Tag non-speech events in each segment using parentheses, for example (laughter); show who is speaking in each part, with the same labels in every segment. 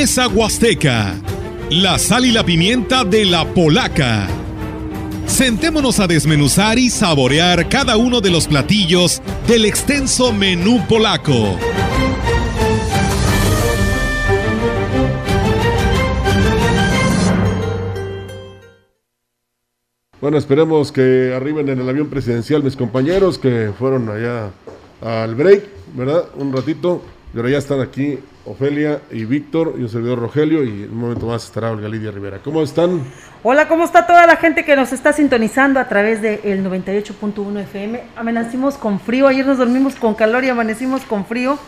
Speaker 1: Mesa Huasteca. La sal y la pimienta de la polaca. Sentémonos a desmenuzar y saborear cada uno de los platillos del extenso menú polaco.
Speaker 2: Bueno, esperemos que arriben en el avión presidencial mis compañeros que fueron allá al break, ¿verdad? Un ratito, pero ya están aquí Ofelia y Víctor y un servidor Rogelio y en un momento más estará Olga Lidia Rivera. ¿Cómo están?
Speaker 3: Hola, ¿cómo está toda la gente que nos está sintonizando a través del 98.1 FM? Amanecimos con frío, ayer nos dormimos con calor y amanecimos con frío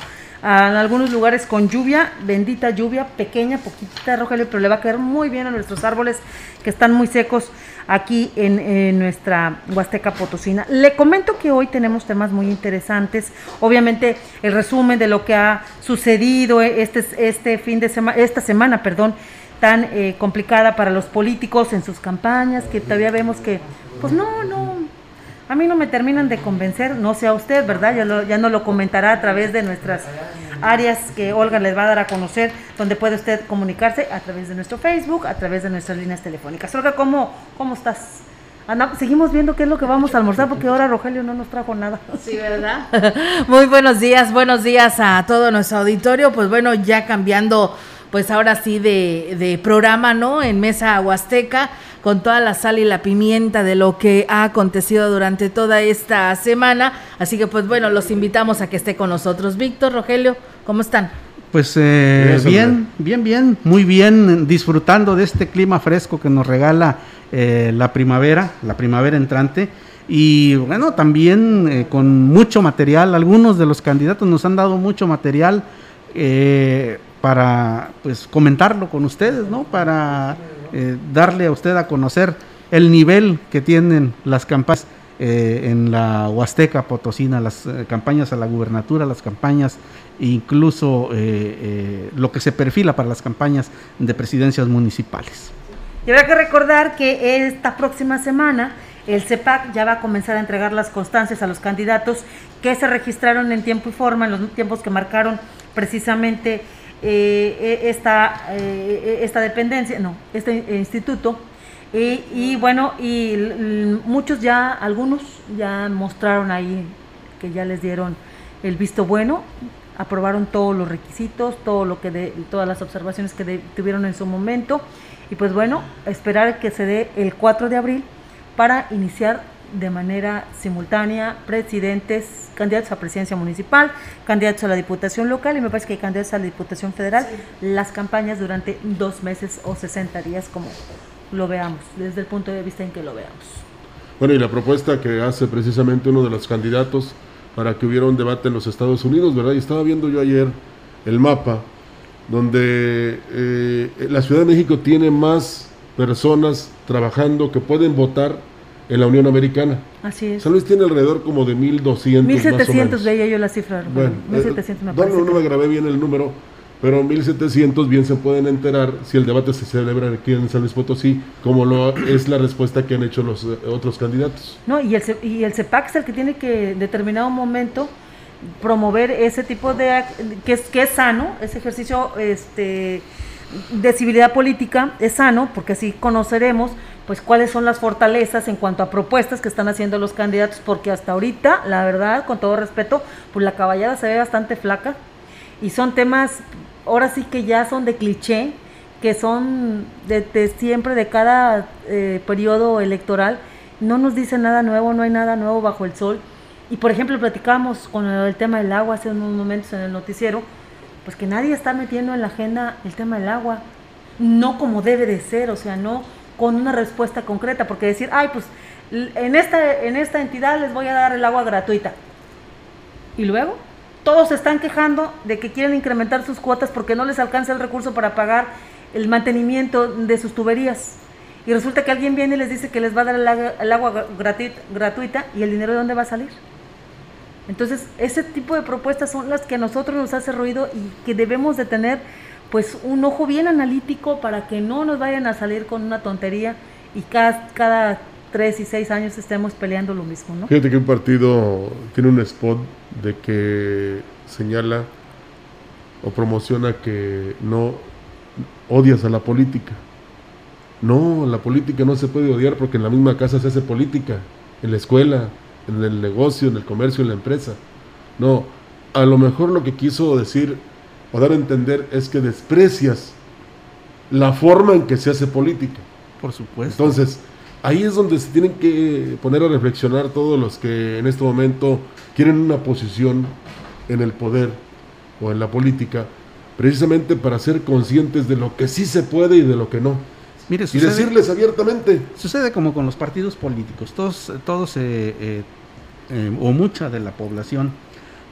Speaker 3: en algunos lugares con lluvia, bendita lluvia, pequeña, poquitita, Rogelio, pero le va a caer muy bien a nuestros árboles que están muy secos aquí en, nuestra Huasteca Potosina. Le comento que hoy tenemos temas muy interesantes, obviamente el resumen de lo que ha sucedido este, este fin de semana, esta semana, perdón, tan eh, complicada para los políticos en sus campañas, que todavía vemos que, pues no, no, a mí no me terminan de convencer, no sea usted, ¿verdad? Ya, lo, ya no lo comentará a través de nuestras áreas que Olga les va a dar a conocer, donde puede usted comunicarse a través de nuestro Facebook, a través de nuestras líneas telefónicas. Olga, ¿cómo, cómo estás? seguimos viendo qué es lo que vamos a almorzar porque ahora Rogelio no nos trajo nada.
Speaker 4: Sí, ¿verdad? (laughs) Muy buenos días, buenos días a todo nuestro auditorio. Pues bueno, ya cambiando, pues ahora sí de, de programa, ¿no? En Mesa Huasteca con toda la sal y la pimienta de lo que ha acontecido durante toda esta semana. Así que pues bueno, los invitamos a que esté con nosotros. Víctor, Rogelio, ¿cómo están?
Speaker 5: Pues eh, bien, bien, bien, muy bien, disfrutando de este clima fresco que nos regala eh, la primavera, la primavera entrante. Y bueno, también eh, con mucho material, algunos de los candidatos nos han dado mucho material para pues comentarlo con ustedes, ¿no? Para eh, darle a usted a conocer el nivel que tienen las campañas eh, en la Huasteca Potosina, las eh, campañas a la gubernatura, las campañas incluso lo que se perfila para las campañas de presidencias municipales.
Speaker 3: Y habrá que recordar que esta próxima semana el CEPAC ya va a comenzar a entregar las constancias a los candidatos que se registraron en tiempo y forma, en los tiempos que marcaron precisamente eh, esta, eh, esta dependencia, no, este instituto. Y, bueno, y muchos ya, algunos ya mostraron ahí que ya les dieron el visto bueno, aprobaron todos los requisitos, todo lo que de, todas las observaciones que tuvieron en su momento. Y pues bueno, esperar que se dé el 4 de abril para iniciar de manera simultánea presidentes, candidatos a presidencia municipal, candidatos a la diputación local y me parece que hay candidatos a la diputación federal, las campañas durante dos meses o 60 días como lo veamos, desde el punto de vista en que lo veamos.
Speaker 2: Bueno, y la propuesta que hace precisamente uno de los candidatos para que hubiera un debate en los Estados Unidos, ¿verdad? Y estaba viendo yo ayer el mapa donde eh, la Ciudad de México tiene más personas trabajando que pueden votar en la Unión Americana.
Speaker 3: Así es.
Speaker 2: San Luis tiene alrededor como de 1.200
Speaker 3: 1.700 veía yo la cifra.
Speaker 2: Bueno, 1.700 me parece. No, no me grabé bien el número, pero 1.700 bien se pueden enterar si el debate se celebra aquí en San Luis Potosí, como lo es la respuesta que han hecho los eh, otros candidatos.
Speaker 3: No, y el, y el CEPAC es el que tiene que en determinado momento promover ese tipo de que es que es sano, ese ejercicio este de civilidad política es sano porque así conoceremos pues cuáles son las fortalezas en cuanto a propuestas que están haciendo los candidatos, porque hasta ahorita, la verdad, con todo respeto, pues la caballada se ve bastante flaca. Y son temas, ahora sí que ya son de cliché, que son de, siempre, de cada eh, periodo electoral, no nos dice nada nuevo, no hay nada nuevo bajo el sol. Y por ejemplo, platicamos con el tema del agua hace unos momentos en el noticiero, pues que nadie está metiendo en la agenda el tema del agua, no como debe de ser, o sea, no con una respuesta concreta, porque decir, ay, pues en esta, en esta entidad les voy a dar el agua gratuita. Y luego, todos se están quejando de que quieren incrementar sus cuotas porque no les alcanza el recurso para pagar el mantenimiento de sus tuberías. Y resulta que alguien viene y les dice que les va a dar el agua, gratuita y el dinero de dónde va a salir. Entonces, ese tipo de propuestas son las que a nosotros nos hace ruido y que debemos de tener pues un ojo bien analítico para que no nos vayan a salir con una tontería y cada, cada tres y seis años estemos peleando lo mismo, ¿no?
Speaker 2: Fíjate que un partido tiene un spot de que señala o promociona que no odias a la política. No, la política no se puede odiar porque en la misma casa se hace política, en la escuela, en el negocio, en el comercio, en la empresa. No, a lo mejor lo que quiso decir o dar a entender es que desprecias la forma en que se hace política.
Speaker 5: Por supuesto.
Speaker 2: Entonces, ahí es donde se tienen que poner a reflexionar todos los que en este momento quieren una posición en el poder o en la política, precisamente para ser conscientes de lo que sí se puede y de lo que no.
Speaker 5: Mire,
Speaker 2: y decirles abiertamente.
Speaker 5: Sucede como con los partidos políticos. Todos, todos eh, eh, eh, o mucha de la población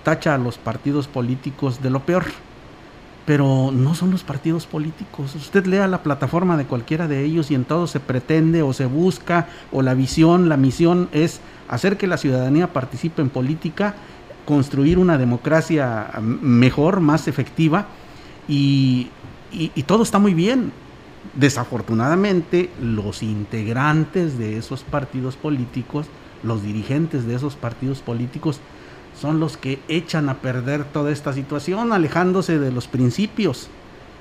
Speaker 5: tacha a los partidos políticos de lo peor pero no son los partidos políticos. Usted lea la plataforma de cualquiera de ellos y en todo se pretende o se busca o la visión, la misión es hacer que la ciudadanía participe en política, construir una democracia mejor, más efectiva y, y todo está muy bien. Desafortunadamente, los integrantes de esos partidos políticos, los dirigentes de esos partidos políticos, son los que echan a perder toda esta situación, alejándose de los principios,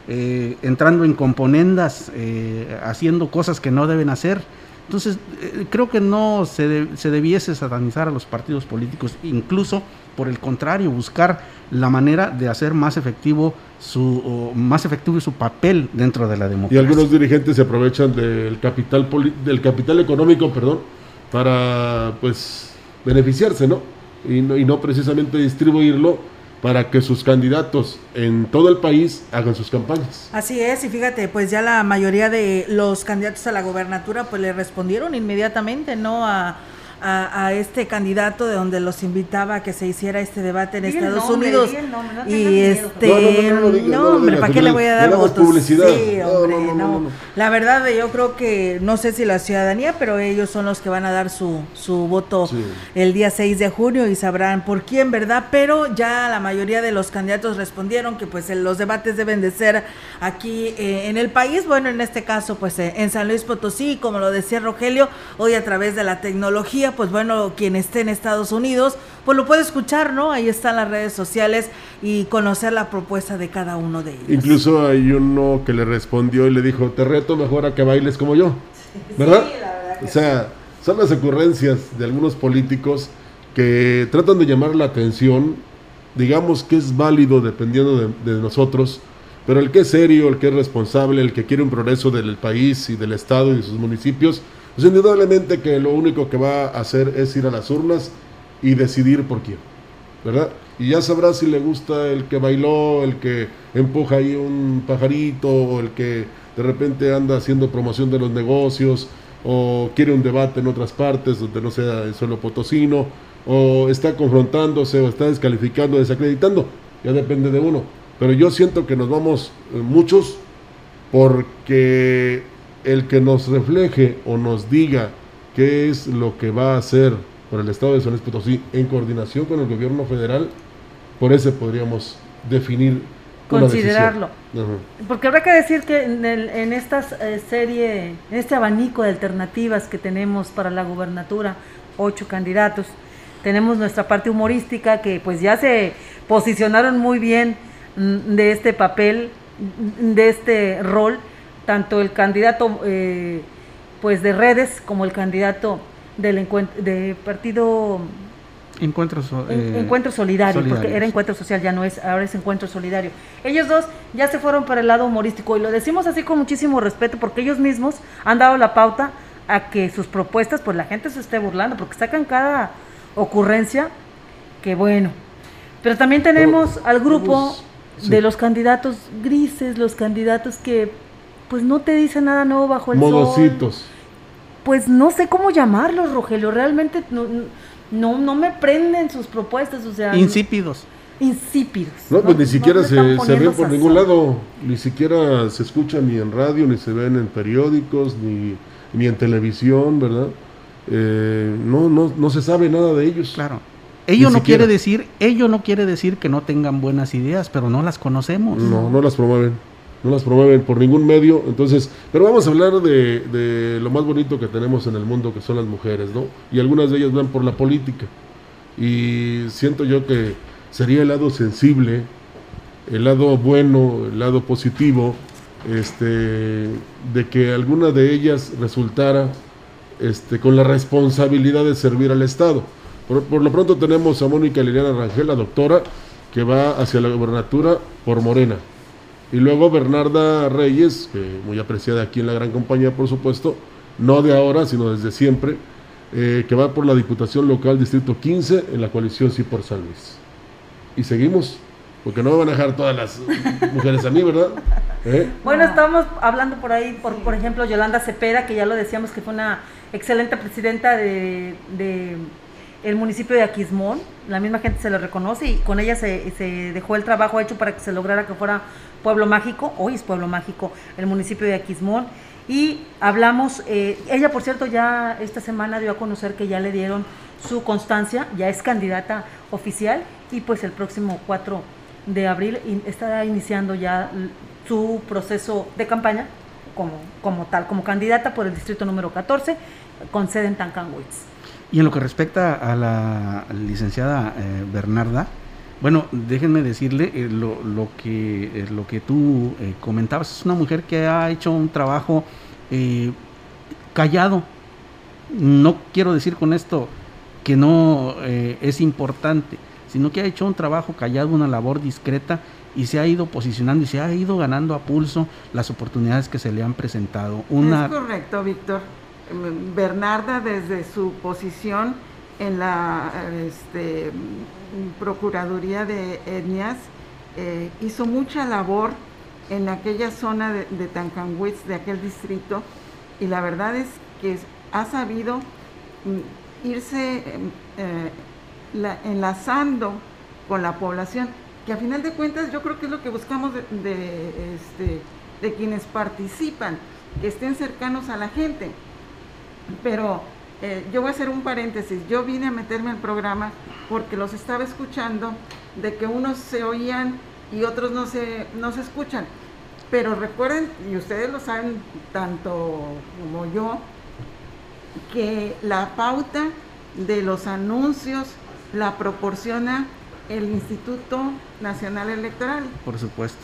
Speaker 5: eh, entrando en componendas, eh, haciendo cosas que no deben hacer. Entonces, eh, creo que no se, se, debiese satanizar a los partidos políticos, incluso por el contrario, buscar la manera de hacer más efectivo su más efectivo su papel dentro de la democracia.
Speaker 2: Y algunos dirigentes se aprovechan del capital del capital económico, perdón, para pues beneficiarse, ¿no? Y no, precisamente distribuirlo para que sus candidatos en todo el país hagan sus campañas.
Speaker 4: Así es, y fíjate, pues ya la mayoría de los candidatos a la gobernatura pues le respondieron inmediatamente, ¿no? A, a, este candidato de donde los invitaba a que se hiciera este debate en Estados Unidos. y este, no, hombre, ¿para qué le voy a dar votos?
Speaker 2: Publicidad.
Speaker 4: Sí, hombre, no, La verdad, yo creo que, no sé si la ciudadanía, pero ellos son los que van a dar su, su voto el día 6 de junio y sabrán por quién, ¿verdad? Pero ya la mayoría de los candidatos respondieron que pues los debates deben de ser aquí eh, en el país, bueno, en este caso pues eh, en San Luis Potosí, como lo decía Rogelio, hoy a través de la tecnología pues bueno, quien esté en Estados Unidos, pues lo puede escuchar, ¿no? Ahí están las redes sociales y conocer la propuesta de cada uno de ellos.
Speaker 2: Incluso hay uno que le respondió y le dijo, te reto mejor a que bailes como yo, (laughs) ¿verdad? Sí, la verdad o sea, son las ocurrencias de algunos políticos que tratan de llamar la atención, digamos que es válido dependiendo de, de nosotros, pero el que es serio, el que es responsable, el que quiere un progreso del país y del Estado y de sus municipios, pues indudablemente que lo único que va a hacer es ir a las urnas y decidir por quién, ¿verdad? Y ya sabrá si le gusta el que bailó, el que empuja ahí un pajarito, o el que de repente anda haciendo promoción de los negocios, o quiere un debate en otras partes donde no sea solo potosino, o está confrontándose, o está descalificando, desacreditando, ya depende de uno. Pero yo siento que nos vamos eh, muchos porque el que nos refleje o nos diga qué es lo que va a hacer por el Estado de San Luis Potosí en coordinación con el gobierno federal, por ese podríamos definir
Speaker 3: considerarlo. Porque habrá que decir que en, en esta eh, serie, en este abanico de alternativas que tenemos para la gubernatura, ocho candidatos, tenemos nuestra parte humorística que pues ya se posicionaron muy bien mm, de este papel, mm, de este rol, tanto el candidato eh, pues de redes como el candidato del encuentro, de partido
Speaker 5: Encuentro,
Speaker 3: eh, encuentro solidario, porque era encuentro social, ya no es, ahora es encuentro solidario. Ellos dos ya se fueron para el lado humorístico y lo decimos así con muchísimo respeto porque ellos mismos han dado la pauta a que sus propuestas, pues la gente se esté burlando, porque sacan cada ocurrencia que bueno. Pero también tenemos al grupo de los candidatos grises, los candidatos que pues no te dice nada nuevo bajo el
Speaker 2: Modositos.
Speaker 3: Pues no sé cómo llamarlos, Rogelio. Realmente no, no, no me prenden sus propuestas, o sea.
Speaker 5: Insípidos.
Speaker 3: Insípidos.
Speaker 2: No, pues ni siquiera se, se ven por ningún lado. Ni siquiera se escuchan ni en radio, ni se ven en periódicos, ni, ni en televisión, ¿verdad? Eh, no, no, no se sabe nada de ellos.
Speaker 5: Claro. Ello no quiere decir, ello no quiere decir que no tengan buenas ideas, pero no las conocemos.
Speaker 2: No, no las promueven no las promueven por ningún medio. Entonces, pero vamos a hablar de, lo más bonito que tenemos en el mundo, que son las mujeres, ¿no? Y algunas de ellas van por la política. Y siento yo que sería el lado sensible, el lado bueno, el lado positivo, este, de que alguna de ellas resultara este, con la responsabilidad de servir al Estado. Por, lo pronto tenemos a Mónica Liliana Rangel, la doctora, que va hacia la gobernatura por Morena. Y luego Bernarda Reyes, que muy apreciada aquí en la gran compañía, por supuesto, no de ahora, sino desde siempre, eh, que va por la Diputación Local Distrito 15 en la coalición Sí por San Luis. Y seguimos, porque no me van a dejar todas las mujeres a mí, ¿verdad? (laughs)
Speaker 3: ¿Eh? Bueno, estamos hablando por ahí, por, por ejemplo, Yolanda Cepeda, que ya lo decíamos que fue una excelente presidenta de, el municipio de Aquismón, la misma gente se le reconoce y con ella se, se, dejó el trabajo hecho para que se lograra que fuera pueblo mágico, hoy es pueblo mágico el municipio de Aquismón, y hablamos, eh, ella por cierto ya esta semana dio a conocer que ya le dieron su constancia, ya es candidata oficial y pues el próximo 4 de abril estará iniciando ya su proceso de campaña como, como tal, como candidata por el distrito número 14 con sede en Tancanwitz.
Speaker 5: Y en lo que respecta a la licenciada eh, Bernarda, bueno, déjenme decirle eh, lo, lo, que, eh, lo que tú eh, comentabas. Es una mujer que ha hecho un trabajo callado. No quiero decir con esto que no es importante, sino que ha hecho un trabajo callado, una labor discreta y se ha ido posicionando y se ha ido ganando a pulso las oportunidades que se le han presentado.
Speaker 6: Una... Es correcto, Víctor. Bernarda desde su posición en la este, Procuraduría de Etnias eh, hizo mucha labor en aquella zona de, de Tancanwitz, de aquel distrito, y la verdad es que ha sabido mm, irse em, eh, enlazando con la población, que a final de cuentas yo creo que es lo que buscamos de, este, de quienes participan, que estén cercanos a la gente. Pero eh, yo voy a hacer un paréntesis, yo vine a meterme al programa porque los estaba escuchando de que unos se oían y otros no se, no se escuchan. Pero recuerden, y ustedes lo saben tanto como yo, que la pauta de los anuncios la proporciona el Instituto Nacional Electoral.
Speaker 5: Por supuesto.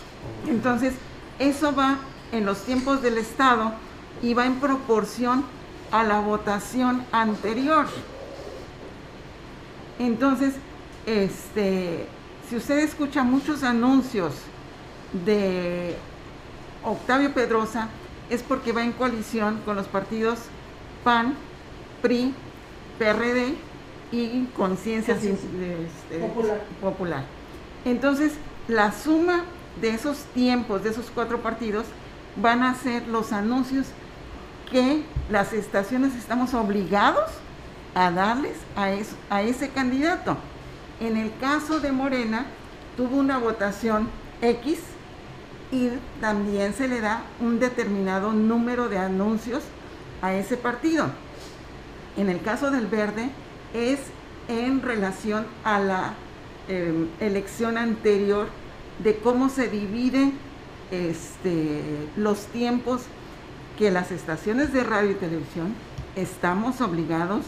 Speaker 6: Entonces, eso va en los tiempos del Estado y va en proporción a la votación anterior. Entonces, este, si usted escucha muchos anuncios de Octavio Pedrosa, es porque va en coalición con los partidos PAN, PRI, PRD y Conciencia este, popular. popular. Entonces, la suma de esos tiempos, de esos cuatro partidos, van a ser los anuncios que las estaciones estamos obligados a darles a, ese candidato. En el caso de Morena, tuvo una votación X y también se le da un determinado número de anuncios a ese partido. En el caso del verde es en relación a la em, elección anterior de cómo se dividen este, los tiempos que las estaciones de radio y televisión estamos obligados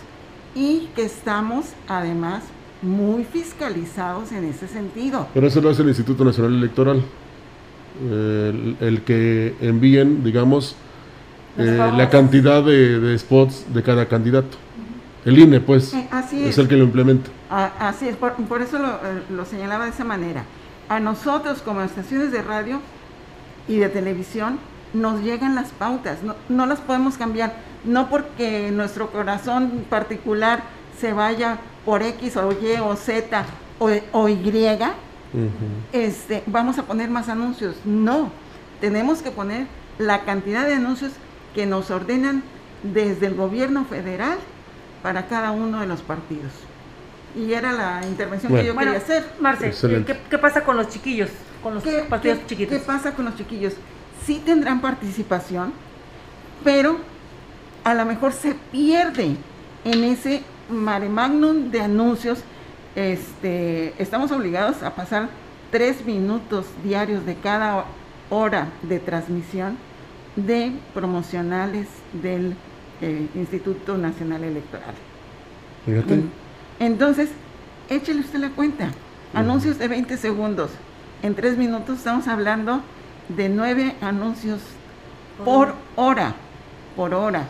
Speaker 6: y que estamos además muy fiscalizados en ese sentido.
Speaker 2: Pero eso lo hace el Instituto Nacional Electoral, el, que envíen, digamos, eh, la cantidad de, spots de cada candidato. El INE, pues, eh, es. el que lo implementa.
Speaker 6: así es, por, eso lo, eh, lo señalaba de esa manera. A nosotros como estaciones de radio y de televisión nos llegan las pautas, no, las podemos cambiar, no porque nuestro corazón particular se vaya por X o Y o Z o, Y, este, vamos a poner más anuncios. No, tenemos que poner la cantidad de anuncios que nos ordenan desde el gobierno federal para cada uno de los partidos. Y era la intervención que yo quería hacer.
Speaker 3: Marce, ¿qué, pasa con los chiquillos? Con los partidos chiquitos.
Speaker 6: ¿Qué pasa con los chiquillos? Sí tendrán participación, pero a lo mejor se pierde en ese mare magnum de anuncios. Este, estamos obligados a pasar tres minutos diarios de cada hora de transmisión de promocionales del eh, Instituto Nacional Electoral. Entonces, échele usted la cuenta. Anuncios de 20 segundos. En tres minutos estamos hablando de nueve anuncios por hora, por hora,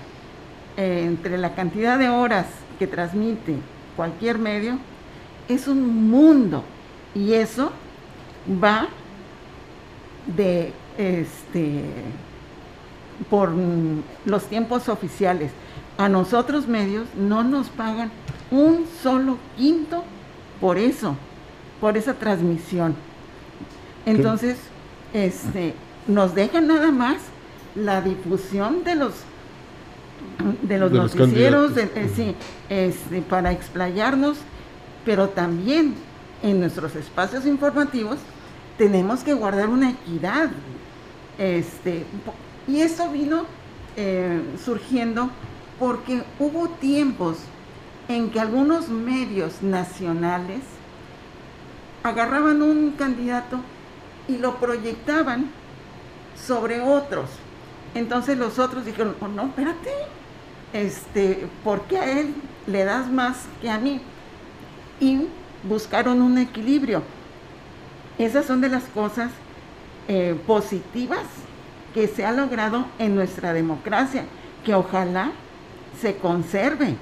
Speaker 6: eh, entre la cantidad de horas que transmite cualquier medio, es un mundo. Y eso va de este por los tiempos oficiales. A nosotros medios no nos pagan un solo quinto por eso, por esa transmisión. Entonces, este, nos dejan nada más la difusión de los de los noticieros, eh, sí, este, para explayarnos, pero también en nuestros espacios informativos tenemos que guardar una equidad. Este, y eso vino eh, surgiendo porque hubo tiempos en que algunos medios nacionales agarraban un candidato y lo proyectaban sobre otros. Entonces los otros dijeron, oh, no, espérate, este, ¿por qué a él le das más que a mí? Y buscaron un equilibrio. Esas son de las cosas eh, positivas que se ha logrado en nuestra democracia, que ojalá se conserve,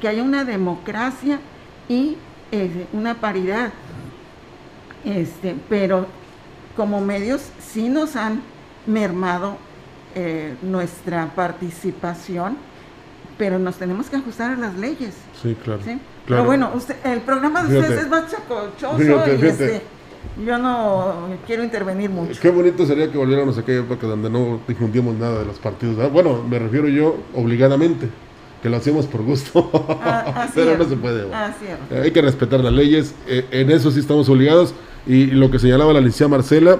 Speaker 6: que haya una democracia y eh, una paridad. Este, pero como medios sí nos han mermado eh, nuestra participación, pero nos tenemos que ajustar a las leyes.
Speaker 2: Sí, claro.
Speaker 6: Pero bueno, el programa de ustedes es más chacochoso y este, yo no quiero intervenir mucho.
Speaker 2: Qué bonito sería que volviéramos a aquella época donde no difundíamos nada de los partidos. Bueno, me refiero yo obligadamente, que lo hacemos por gusto. Ah, (laughs) pero no se puede. Hay que respetar las leyes, eh, en eso sí estamos obligados. Y lo que señalaba la licenciada Marcela,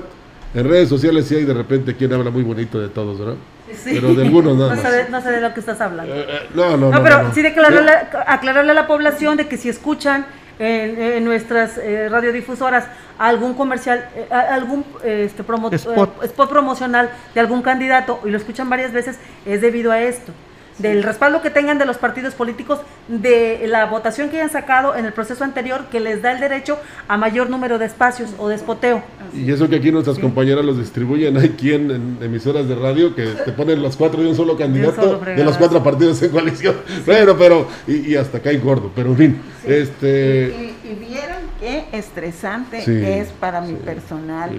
Speaker 2: en redes sociales sí hay de repente quien habla muy bonito de todos, ¿verdad?
Speaker 3: Sí. Pero de algunos nada no no sé de lo que estás hablando.
Speaker 2: Eh, eh, no, no,
Speaker 3: no, pero sí de aclararle, aclararle, a la población de que si escuchan en, nuestras eh, radiodifusoras algún comercial, algún este, spot promocional de algún candidato y lo escuchan varias veces, es debido a esto del respaldo que tengan de los partidos políticos, de la votación que hayan sacado en el proceso anterior que les da el derecho a mayor número de espacios o de espoteo.
Speaker 2: Y eso que aquí nuestras compañeras los distribuyen, hay quien en emisoras de radio que te ponen los cuatro de un solo candidato de, los cuatro partidos en coalición. Pero, pero, y, hasta cae gordo, pero en fin. este
Speaker 6: y, vieron qué estresante es para mi personal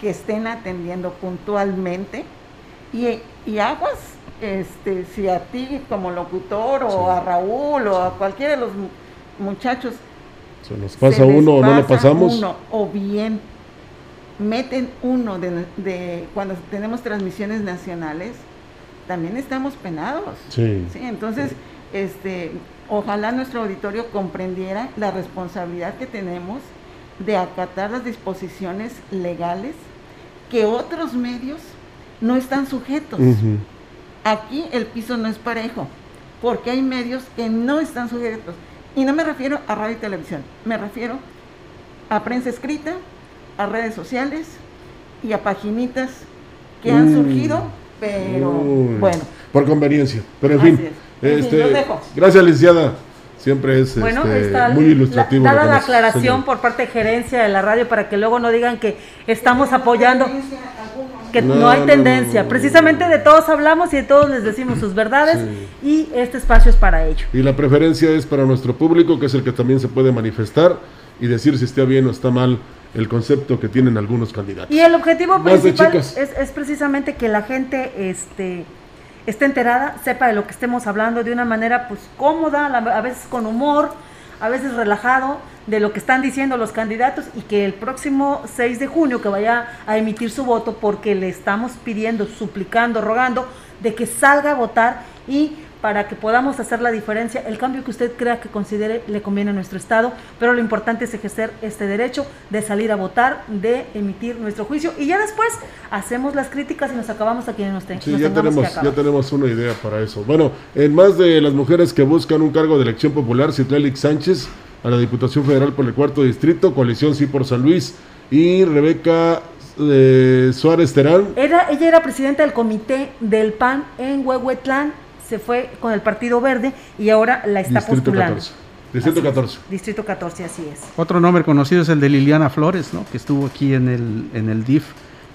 Speaker 6: que estén atendiendo puntualmente y, y aguas este, si a ti como locutor o a Raúl o a cualquiera de los muchachos
Speaker 2: se nos pasa uno o no lo pasamos.
Speaker 6: o bien meten uno de, cuando tenemos transmisiones nacionales también estamos penados.
Speaker 2: Sí,
Speaker 6: entonces este ojalá nuestro auditorio comprendiera la responsabilidad que tenemos de acatar las disposiciones legales que otros medios no están sujetos Aquí el piso no es parejo, porque hay medios que no están sujetos. Y no me refiero a radio y televisión, me refiero a prensa escrita, a redes sociales y a paginitas que han mm. surgido, pero bueno.
Speaker 2: Por conveniencia, pero en fin. Este, gracias, licenciada. Siempre es este, muy ilustrativo.
Speaker 3: dada la aclaración por parte de gerencia de la radio para que luego no digan que estamos apoyando que no, hay tendencia. Precisamente de todos hablamos y de todos les decimos sus verdades y este espacio es para ello.
Speaker 2: Y la preferencia es para nuestro público, que es el que también se puede manifestar y decir si está bien o está mal el concepto que tienen algunos candidatos.
Speaker 3: Y el objetivo principal es, precisamente que la gente este, esté enterada, sepa de lo que estemos hablando de una manera pues cómoda, a veces con humor, a veces relajado, de lo que están diciendo los candidatos y que el próximo 6 de junio que vaya a emitir su voto porque le estamos pidiendo, suplicando, rogando de que salga a votar y para que podamos hacer la diferencia, el cambio que usted crea que considere le conviene a nuestro Estado, pero lo importante es ejercer este derecho de salir a votar, de emitir nuestro juicio y ya después hacemos las críticas y nos acabamos a quienes nos, tengan
Speaker 2: sí, ya tenemos, ya tenemos una idea para eso. Bueno, en más de las mujeres que buscan un cargo de elección popular, Citlali Sánchez a la Diputación Federal por el cuarto distrito, coalición sí por San Luis, y Rebeca eh, Suárez Terán.
Speaker 3: Era, ella era presidenta del comité del PAN en Huehuetlán, se fue con el Partido Verde y ahora la está distrito postulando. 14.
Speaker 2: Distrito 14.
Speaker 3: Distrito 14, así es.
Speaker 5: Otro nombre conocido es el de Liliana Flores, ¿no? que estuvo aquí en el, en el DIF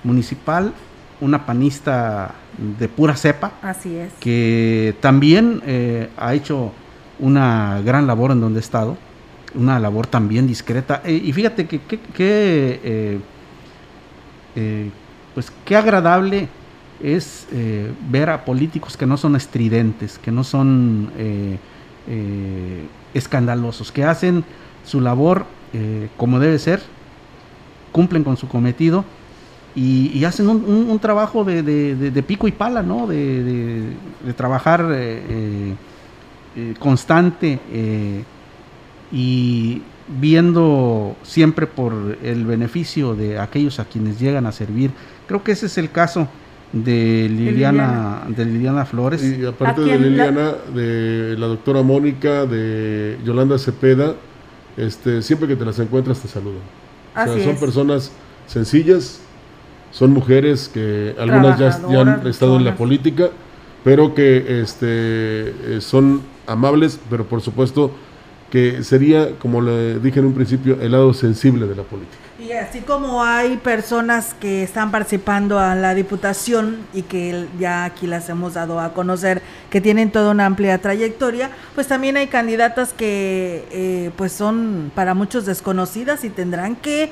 Speaker 5: municipal, una panista de pura cepa.
Speaker 3: Así es.
Speaker 5: Que también eh, ha hecho una gran labor en donde he estado, una labor también discreta. Eh, y fíjate que, que, eh, pues qué agradable es ver a políticos que no son estridentes, que no son escandalosos, que hacen su labor como debe ser, cumplen con su cometido y, hacen un, trabajo de, pico y pala, ¿no? De, trabajar eh, eh, eh, constante y viendo siempre por el beneficio de aquellos a quienes llegan a servir. Creo que ese es el caso de Liliana, de Liliana Flores.
Speaker 2: Y aparte de Liliana, de la doctora Mónica, de Yolanda Cepeda, este, siempre que te las encuentras te saludan. son personas sencillas, son mujeres que algunas ya, han estado en la política, pero que este, eh, son amables, pero por supuesto que sería, como le dije en un principio, el lado sensible de la política.
Speaker 4: Y así como hay personas que están participando a la diputación y que ya aquí las hemos dado a conocer, que tienen toda una amplia trayectoria, pues también hay candidatas que eh, pues son para muchos desconocidas y tendrán que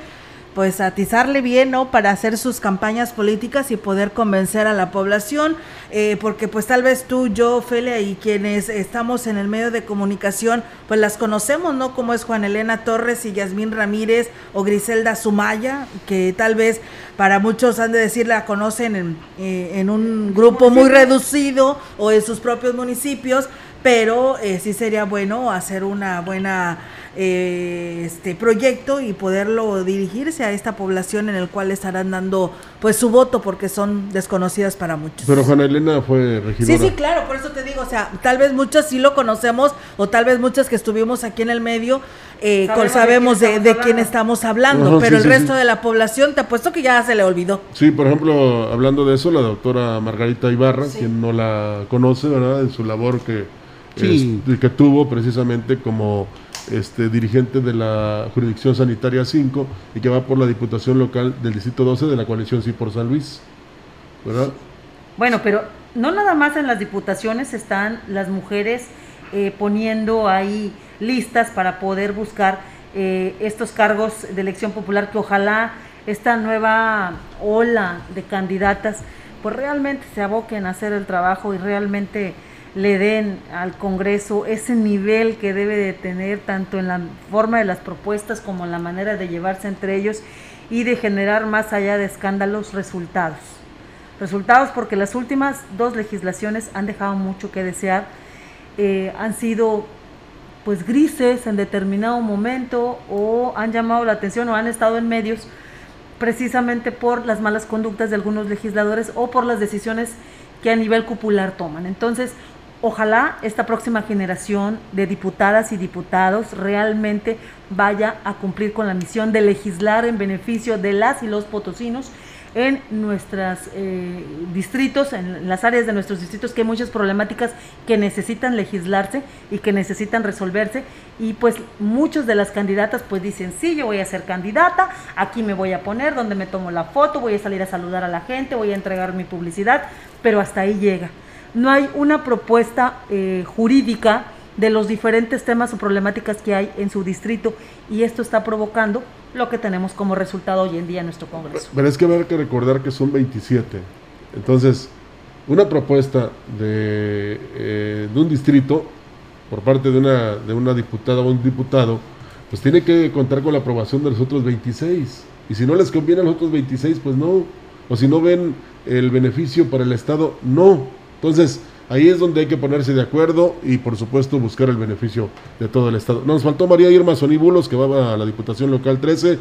Speaker 4: pues atizarle bien, ¿no? Para hacer sus campañas políticas y poder convencer a la población, eh, porque pues tal vez tú, yo, Felia y quienes estamos en el medio de comunicación, pues las conocemos, ¿no? Como es Juan Elena Torres y Yasmín Ramírez o Griselda Sumaya, que tal vez para muchos han de decir la conocen en, eh, en un grupo muy reducido o en sus propios municipios, pero eh, sí sería bueno hacer una buena eh, este proyecto y poderlo dirigirse a esta población en el cual estarán dando pues su voto porque son desconocidas para muchos.
Speaker 2: Pero Juana Elena fue regidora.
Speaker 4: Sí, sí, claro, por eso te digo, o sea, tal vez muchas sí lo conocemos o tal vez muchas que estuvimos aquí en el medio eh, sabemos, de, quién, estamos hablando, pero el resto de la población te apuesto que ya se le olvidó.
Speaker 2: Sí, por ejemplo, hablando de eso, la doctora Margarita Ibarra, quien no la conoce, ¿verdad? En su labor que, que tuvo precisamente como este, dirigente de la jurisdicción sanitaria 5 y que va por la diputación local del distrito 12 de la coalición Sí por San Luis. ¿verdad?
Speaker 3: Bueno, pero no nada más en las diputaciones están las mujeres eh, poniendo ahí listas para poder buscar eh, estos cargos de elección popular que ojalá esta nueva ola de candidatas pues realmente se aboquen a hacer el trabajo y realmente le den al Congreso ese nivel que debe de tener tanto en la forma de las propuestas como en la manera de llevarse entre ellos y de generar más allá de escándalos resultados. Resultados porque las últimas dos legislaciones han dejado mucho que desear, eh, han sido pues grises en determinado momento o han llamado la atención o han estado en medios precisamente por las malas conductas de algunos legisladores o por las decisiones que a nivel cupular toman. Entonces, Ojalá esta próxima generación de diputadas y diputados realmente vaya a cumplir con la misión de legislar en beneficio de las y los potosinos en nuestros eh, distritos, en las áreas de nuestros distritos, que hay muchas problemáticas que necesitan legislarse y que necesitan resolverse. Y pues muchas de las candidatas pues dicen, sí, yo voy a ser candidata, aquí me voy a poner, donde me tomo la foto, voy a salir a saludar a la gente, voy a entregar mi publicidad, pero hasta ahí llega no hay una propuesta eh, jurídica de los diferentes temas o problemáticas que hay en su distrito y esto está provocando lo que tenemos como resultado hoy en día en nuestro Congreso.
Speaker 2: Pero es que habrá que recordar que son 27. Entonces, una propuesta de, eh, de un distrito por parte de una, de una diputada o un diputado, pues tiene que contar con la aprobación de los otros 26. Y si no les conviene a los otros 26, pues no. O si no ven el beneficio para el Estado, no. Entonces, ahí es donde hay que ponerse de acuerdo y, por supuesto, buscar el beneficio de todo el Estado. Nos faltó María Irma Soníbulos, que va a la Diputación Local 13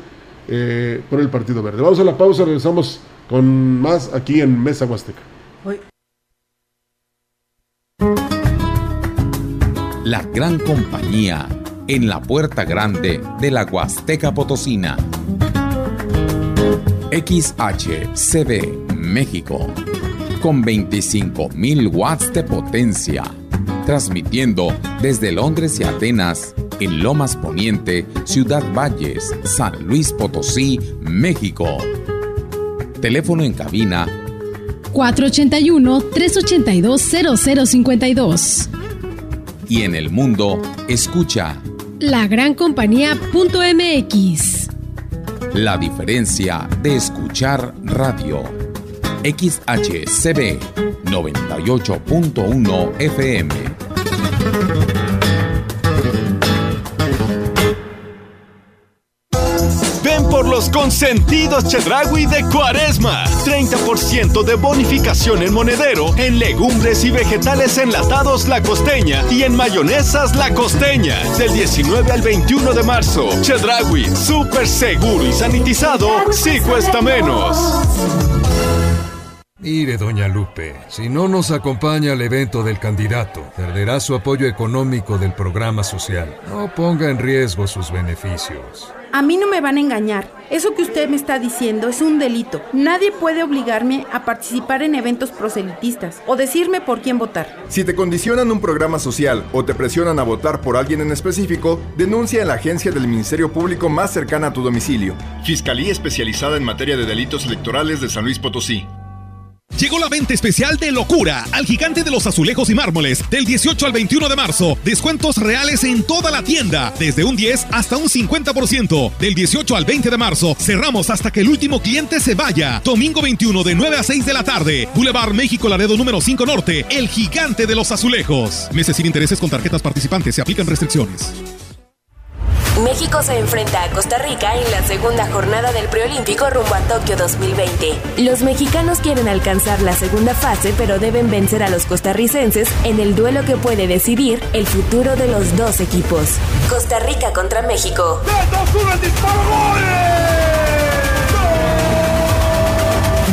Speaker 2: eh, por el Partido Verde. Vamos a la pausa, regresamos con más aquí en Mesa Huasteca.
Speaker 1: La gran compañía en la puerta grande de la Huasteca Potosina. XHCD México con 25.000 watts de potencia, transmitiendo desde Londres y Atenas, en Lomas Poniente, Ciudad Valles, San Luis Potosí, México.
Speaker 7: Teléfono en cabina
Speaker 8: 481-382-0052.
Speaker 7: Y en el mundo, escucha
Speaker 8: La Gran Compañía.mx.
Speaker 7: La diferencia de escuchar radio. XHCB 98.1 FM.
Speaker 9: Ven por los consentidos Chedragui de Cuaresma. 30% de bonificación en monedero, en legumbres y vegetales enlatados La Costeña y en mayonesas La Costeña. Del 19 al 21 de marzo. Chedragui, súper seguro y sanitizado, sí cuesta menos.
Speaker 10: Mire, doña Lupe, si no nos acompaña al evento del candidato, perderá su apoyo económico del programa social. No ponga en riesgo sus beneficios.
Speaker 11: A mí no me van a engañar. Eso que usted me está diciendo es un delito. Nadie puede obligarme a participar en eventos proselitistas o decirme por quién votar.
Speaker 12: Si te condicionan un programa social o te presionan a votar por alguien en específico, denuncia en la agencia del Ministerio Público más cercana a tu domicilio.
Speaker 13: Fiscalía especializada en materia de delitos electorales de San Luis Potosí.
Speaker 1: Llegó la venta especial de locura al gigante de los azulejos y mármoles del 18 al 21 de marzo. Descuentos reales en toda la tienda, desde un 10 hasta un 50%. Del 18 al 20 de marzo cerramos hasta que el último cliente se vaya. Domingo 21 de 9 a 6 de la tarde. Boulevard México Laredo número 5 Norte, el gigante de los azulejos. Meses sin intereses con tarjetas participantes, se aplican restricciones.
Speaker 14: México se enfrenta a Costa Rica en la segunda jornada del preolímpico rumbo a Tokio 2020. Los mexicanos quieren alcanzar la segunda fase, pero deben vencer a los costarricenses en el duelo que puede decidir el futuro de los dos equipos. Costa Rica contra México.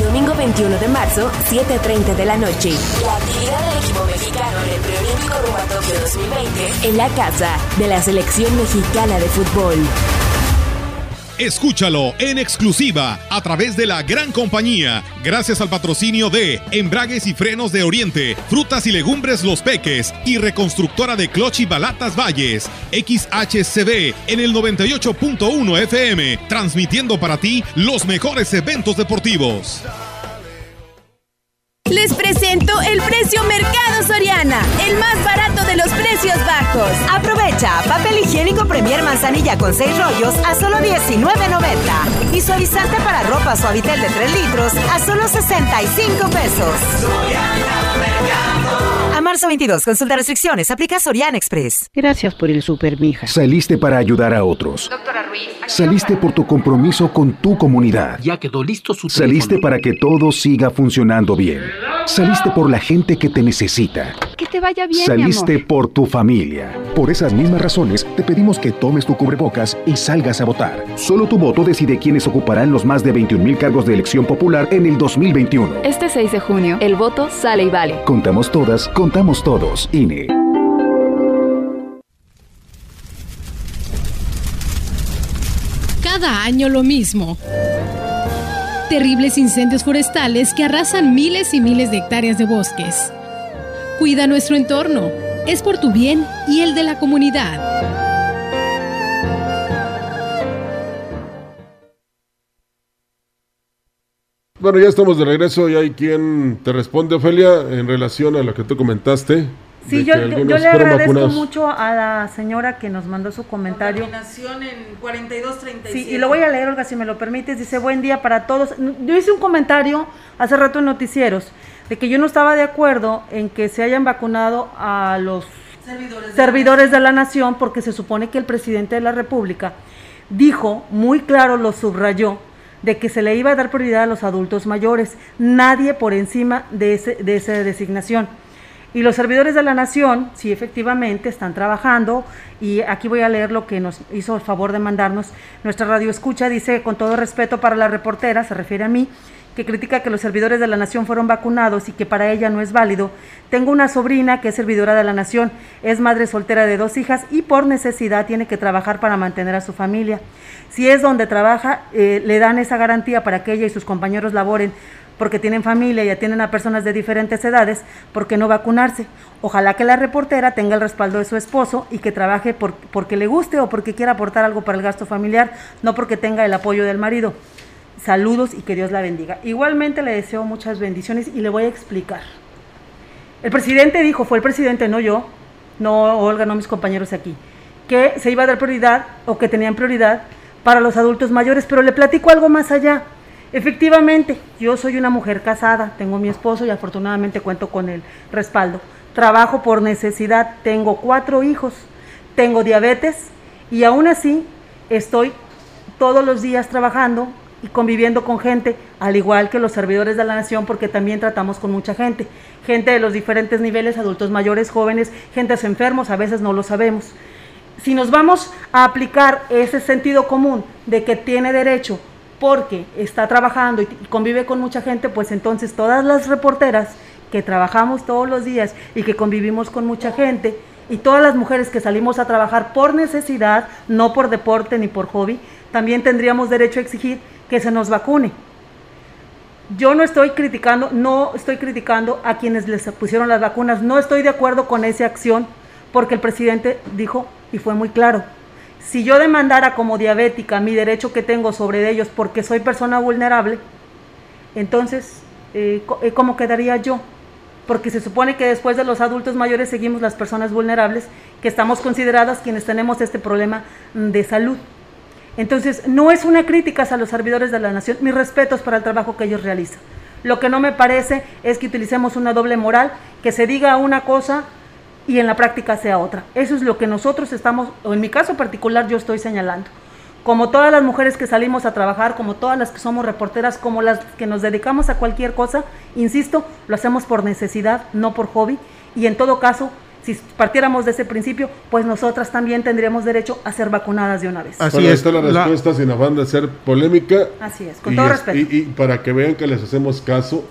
Speaker 14: Domingo 21 de marzo, 7.30 de la noche. La actividad 2020 en la casa de la selección mexicana de fútbol.
Speaker 1: Escúchalo en exclusiva a través de la gran compañía, gracias al patrocinio de Embragues y Frenos de Oriente, Frutas y Legumbres Los Peques y Reconstructora de Cloch y Balatas Valles, XHCB en el 98.1 FM, transmitiendo para ti los mejores eventos deportivos.
Speaker 15: Les presento el precio Mercado Soriana, el más barato de los precios bajos.
Speaker 16: Aprovecha papel higiénico Premier Manzanilla con 6 rollos a solo $19.90 y para ropa Suavitel de 3 litros a solo 65 pesos. A marzo 22, consulta restricciones, aplica Soriana Express.
Speaker 17: Gracias por el super, mija.
Speaker 18: Saliste para ayudar a otros.
Speaker 17: Doctora Ruiz.
Speaker 18: Saliste por tu compromiso con tu comunidad.
Speaker 17: Ya quedó listo su
Speaker 18: Saliste
Speaker 17: teléfono.
Speaker 18: para que todo siga funcionando bien. Saliste por la gente que te necesita.
Speaker 17: Que te vaya bien,
Speaker 18: Saliste
Speaker 17: mi amor.
Speaker 18: por tu familia. Por esas mismas razones, te pedimos que tomes tu cubrebocas y salgas a votar. Solo tu voto decide quiénes ocuparán los más de 21 mil cargos de elección popular en el 2021.
Speaker 19: Este 6 de junio, el voto sale y vale.
Speaker 18: Contamos todas, contamos todos. INE.
Speaker 8: Cada año lo mismo. Terribles incendios forestales que arrasan miles y miles de hectáreas de bosques. Cuida nuestro entorno. Es por tu bien y el de la comunidad.
Speaker 2: Bueno, ya estamos de regreso y hay quien te responde, Ofelia, en relación a lo que tú comentaste.
Speaker 3: Sí, yo, le agradezco
Speaker 2: vacunados.
Speaker 3: mucho a la señora que nos mandó su comentario.
Speaker 4: Terminación en 4237.
Speaker 3: Sí, y lo voy a leer, Olga, si me lo permites. Dice, buen día para todos. Yo hice un comentario hace rato en Noticieros de que yo no estaba de acuerdo en que se hayan vacunado a los
Speaker 4: Servidores.
Speaker 3: servidores de la nación porque se supone que el presidente de la República dijo, muy claro lo subrayó, de que se le iba a dar prioridad a los adultos mayores, nadie por encima de, ese, de esa designación. Y los servidores de la nación, sí, efectivamente, están trabajando. Y aquí voy a leer lo que nos hizo el favor de mandarnos nuestra radio escucha. Dice, con todo respeto para la reportera, se refiere a mí, que critica que los servidores de la nación fueron vacunados y que para ella no es válido. Tengo una sobrina que es servidora de la nación, es madre soltera de dos hijas y por necesidad tiene que trabajar para mantener a su familia. Si es donde trabaja, eh, le dan esa garantía para que ella y sus compañeros laboren porque tienen familia y atienden a personas de diferentes edades, ¿por qué no vacunarse? Ojalá que la reportera tenga el respaldo de su esposo y que trabaje por- porque le guste o porque quiera aportar algo para el gasto familiar, no porque tenga el apoyo del marido. Saludos y que Dios la bendiga. Igualmente le deseo muchas bendiciones y le voy a explicar. El presidente dijo, fue el presidente, no yo, no Olga, no mis compañeros aquí, que se iba a dar prioridad o que tenían prioridad para los adultos mayores, pero le platico algo más allá. Efectivamente, yo soy una mujer casada, tengo mi esposo y afortunadamente cuento con el respaldo. Trabajo por necesidad, tengo cuatro hijos, tengo diabetes y aún así estoy todos los días trabajando y conviviendo con gente, al igual que los servidores de la nación, porque también tratamos con mucha gente, gente de los diferentes niveles, adultos mayores, jóvenes, gentes enfermos, a veces no lo sabemos. Si nos vamos a aplicar ese sentido común de que tiene derecho porque está trabajando y convive con mucha gente, pues entonces todas las reporteras que trabajamos todos los días y que convivimos con mucha gente, y todas las mujeres que salimos a trabajar por necesidad, no por deporte ni por hobby, también tendríamos derecho a exigir que se nos vacune. Yo no estoy criticando, no estoy criticando a quienes les pusieron las vacunas, no estoy de acuerdo con esa acción porque el presidente dijo y fue muy claro, si yo demandara como diabética mi derecho que tengo sobre ellos porque soy persona vulnerable, entonces, eh, eh, ¿cómo quedaría yo? Porque se supone que después de los adultos mayores seguimos las personas vulnerables, que estamos consideradas quienes tenemos este problema de salud. Entonces, no es una crítica a los servidores de la nación, mis respetos para el trabajo que ellos realizan. Lo que no me parece es que utilicemos una doble moral, que se diga una cosa y en la práctica sea otra. Eso es lo que nosotros estamos, o en mi caso particular yo estoy señalando. Como todas las mujeres que salimos a trabajar, como todas las que somos reporteras, como las que nos dedicamos a cualquier cosa, insisto, lo hacemos por necesidad, no por hobby, y en todo caso si partiéramos de ese principio, pues nosotras también tendríamos derecho a ser vacunadas de una vez.
Speaker 2: Así es. la respuesta sin afán de ser polémica.
Speaker 3: Así es, con todo respeto.
Speaker 2: Y, para que vean que les hacemos caso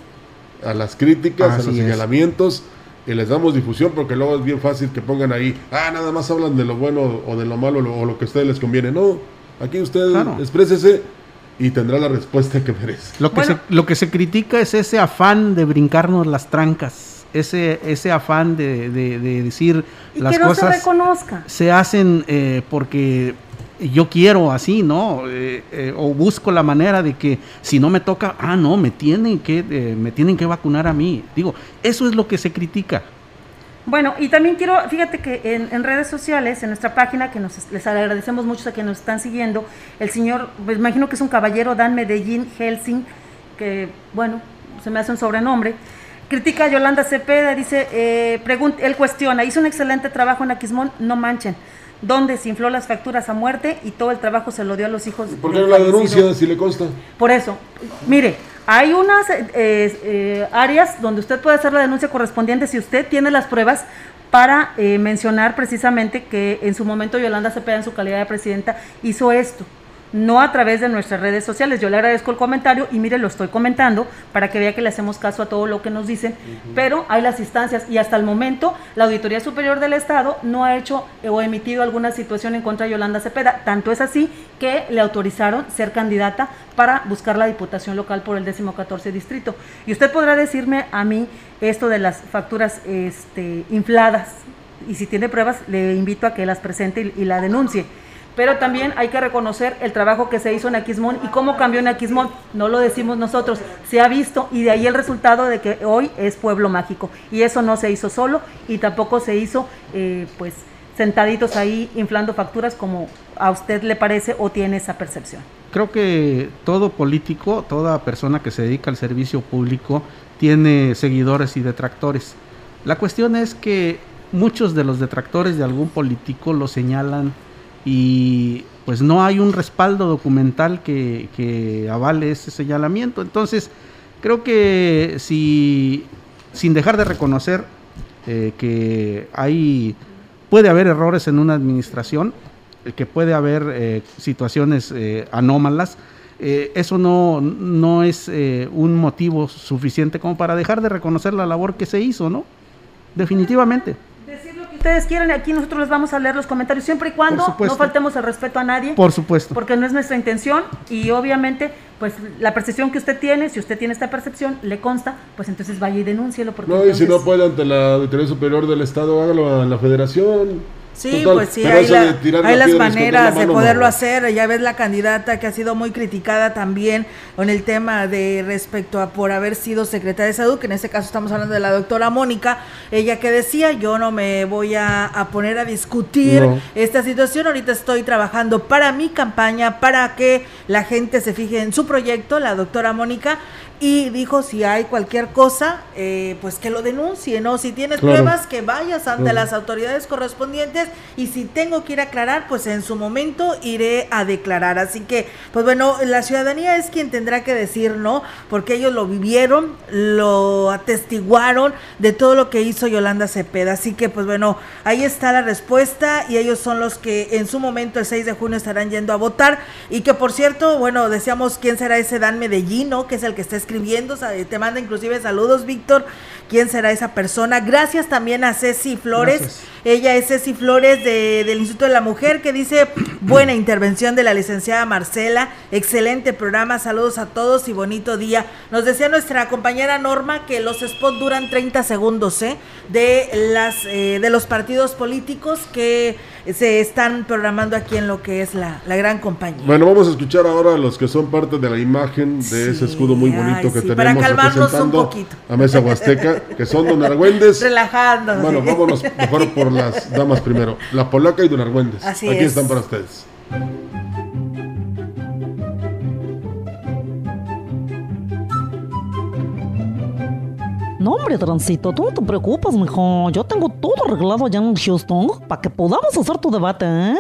Speaker 2: a las críticas, a los señalamientos y les damos difusión porque luego es bien fácil que pongan ahí, ah, nada más hablan de lo bueno o de lo malo o lo que a ustedes les conviene. No, aquí usted exprésese y tendrá la respuesta que merece.
Speaker 5: Lo que, se, lo que se critica es ese afán de brincarnos las trancas ese, ese afán de, decir las cosas se, hacen eh, porque yo quiero así, ¿no? Eh, eh, o busco la manera de que si no me toca, ah, no, me tienen que, me tienen que vacunar a mí. Digo, eso es lo que se critica.
Speaker 3: Bueno, y también quiero, fíjate que en, redes sociales, en nuestra página, que nos, les agradecemos mucho a quienes nos están siguiendo, el señor, pues imagino que es un caballero, Dan Medellín Helsing, que, bueno, se me hace un sobrenombre, Critica a Yolanda Cepeda, dice, eh, él cuestiona, hizo un excelente trabajo en Aquismón, no manchen, donde se infló las facturas a muerte y todo el trabajo se lo dio a los hijos.
Speaker 2: ¿Por qué no la denuncia si le consta?
Speaker 3: Por eso, mire, hay unas eh, eh, áreas donde usted puede hacer la denuncia correspondiente si usted tiene las pruebas para eh, mencionar precisamente que en su momento Yolanda Cepeda en su calidad de presidenta hizo esto no a través de nuestras redes sociales. Yo le agradezco el comentario y mire, lo estoy comentando para que vea que le hacemos caso a todo lo que nos dicen, pero hay las instancias y hasta el momento la Auditoría Superior del Estado no ha hecho o emitido alguna situación en contra de Yolanda Cepeda. Tanto es así que le autorizaron ser candidata para buscar la diputación local por el 14 distrito. Y usted podrá decirme a mí esto de las facturas este, infladas y si tiene pruebas le invito a que las presente y la denuncie pero también hay que reconocer el trabajo que se hizo en Aquismón y cómo cambió en Aquismón. No lo decimos nosotros, se ha visto y de ahí el resultado de que hoy es pueblo mágico. Y eso no se hizo solo y tampoco se hizo, eh, pues, sentaditos ahí inflando facturas como a usted le parece o tiene esa percepción.
Speaker 5: Creo que todo político, toda persona que se dedica al servicio público tiene seguidores y detractores. La cuestión es que muchos de los detractores de algún político lo señalan y pues no hay un respaldo documental que, avale ese señalamiento. Entonces, creo que si, sin dejar de reconocer eh, que hay, puede haber errores en una administración, eh, que puede haber eh, situaciones anómalas, eso no, no es un motivo suficiente como para dejar de reconocer la labor que se hizo, ¿no? Definitivamente
Speaker 3: ustedes quieren, aquí nosotros les vamos a leer los comentarios, siempre y cuando no faltemos el respeto a nadie.
Speaker 5: Por supuesto.
Speaker 3: Porque no es nuestra intención y obviamente, pues la percepción que usted tiene, si usted tiene esta percepción, le consta, pues entonces vaya y denúncielo.
Speaker 2: no, y si no puede ante la Auditoría Superior del Estado, hágalo a la Federación.
Speaker 4: Sí,
Speaker 2: Total,
Speaker 4: pues sí, hay, la- hay las
Speaker 2: la
Speaker 4: maneras de poderlo
Speaker 2: no.
Speaker 4: hacer. Ya ves la candidata que ha sido muy criticada también con el tema de respecto a por haber sido secretaria de salud, que en este caso estamos hablando de la doctora Mónica, ella que decía, yo no me voy a, a poner a discutir
Speaker 20: No.
Speaker 4: esta situación, ahorita estoy trabajando para mi campaña, para que la gente se fije en su proyecto, la doctora Mónica, y dijo si hay cualquier cosa, eh, pues que lo denuncie, ¿no? Si tienes
Speaker 20: Claro.
Speaker 4: pruebas, que vayas ante
Speaker 20: Claro.
Speaker 4: las autoridades correspondientes y si tengo que ir a aclarar, pues en su momento iré a declarar. Así que, pues bueno, la ciudadanía es quien tendrá que decir, ¿no? Porque ellos lo vivieron, lo atestiguaron de todo lo que hizo Yolanda Cepeda. Así que, pues bueno, ahí está la respuesta y ellos son los que en su momento, el 6 de junio, estarán yendo a votar. Y que, por cierto, bueno, decíamos quién será ese Dan Medellín, ¿no? Que es el que está escribiendo, sea, te manda inclusive saludos, Víctor. ¿Quién será esa persona? Gracias también a Ceci Flores.
Speaker 20: Gracias.
Speaker 4: Ella es Ceci Flores de- del Instituto de la Mujer que dice, buena intervención de la licenciada Marcela, excelente programa, saludos a todos y bonito día. Nos decía nuestra compañera Norma que los spots duran 30 segundos ¿eh? de, las, eh, de los partidos políticos que se están programando aquí en lo que es la, la gran compañía.
Speaker 2: Bueno, vamos a escuchar ahora a los que son parte de la imagen de ese escudo muy bonito
Speaker 4: ay,
Speaker 2: que
Speaker 4: sí, para
Speaker 2: tenemos
Speaker 4: calmarnos un
Speaker 2: representando
Speaker 4: poquito.
Speaker 2: a Mesa Huasteca, que son Don Argüendes. (laughs) Bueno, vámonos mejor por las damas primero. La polaca y Don Argüendes.
Speaker 4: Así
Speaker 2: Aquí
Speaker 4: es.
Speaker 2: están para ustedes.
Speaker 21: No, hombre, Transito, tú no te preocupes, mijo. Yo tengo todo arreglado allá en Houston para que podamos hacer tu debate, ¿eh?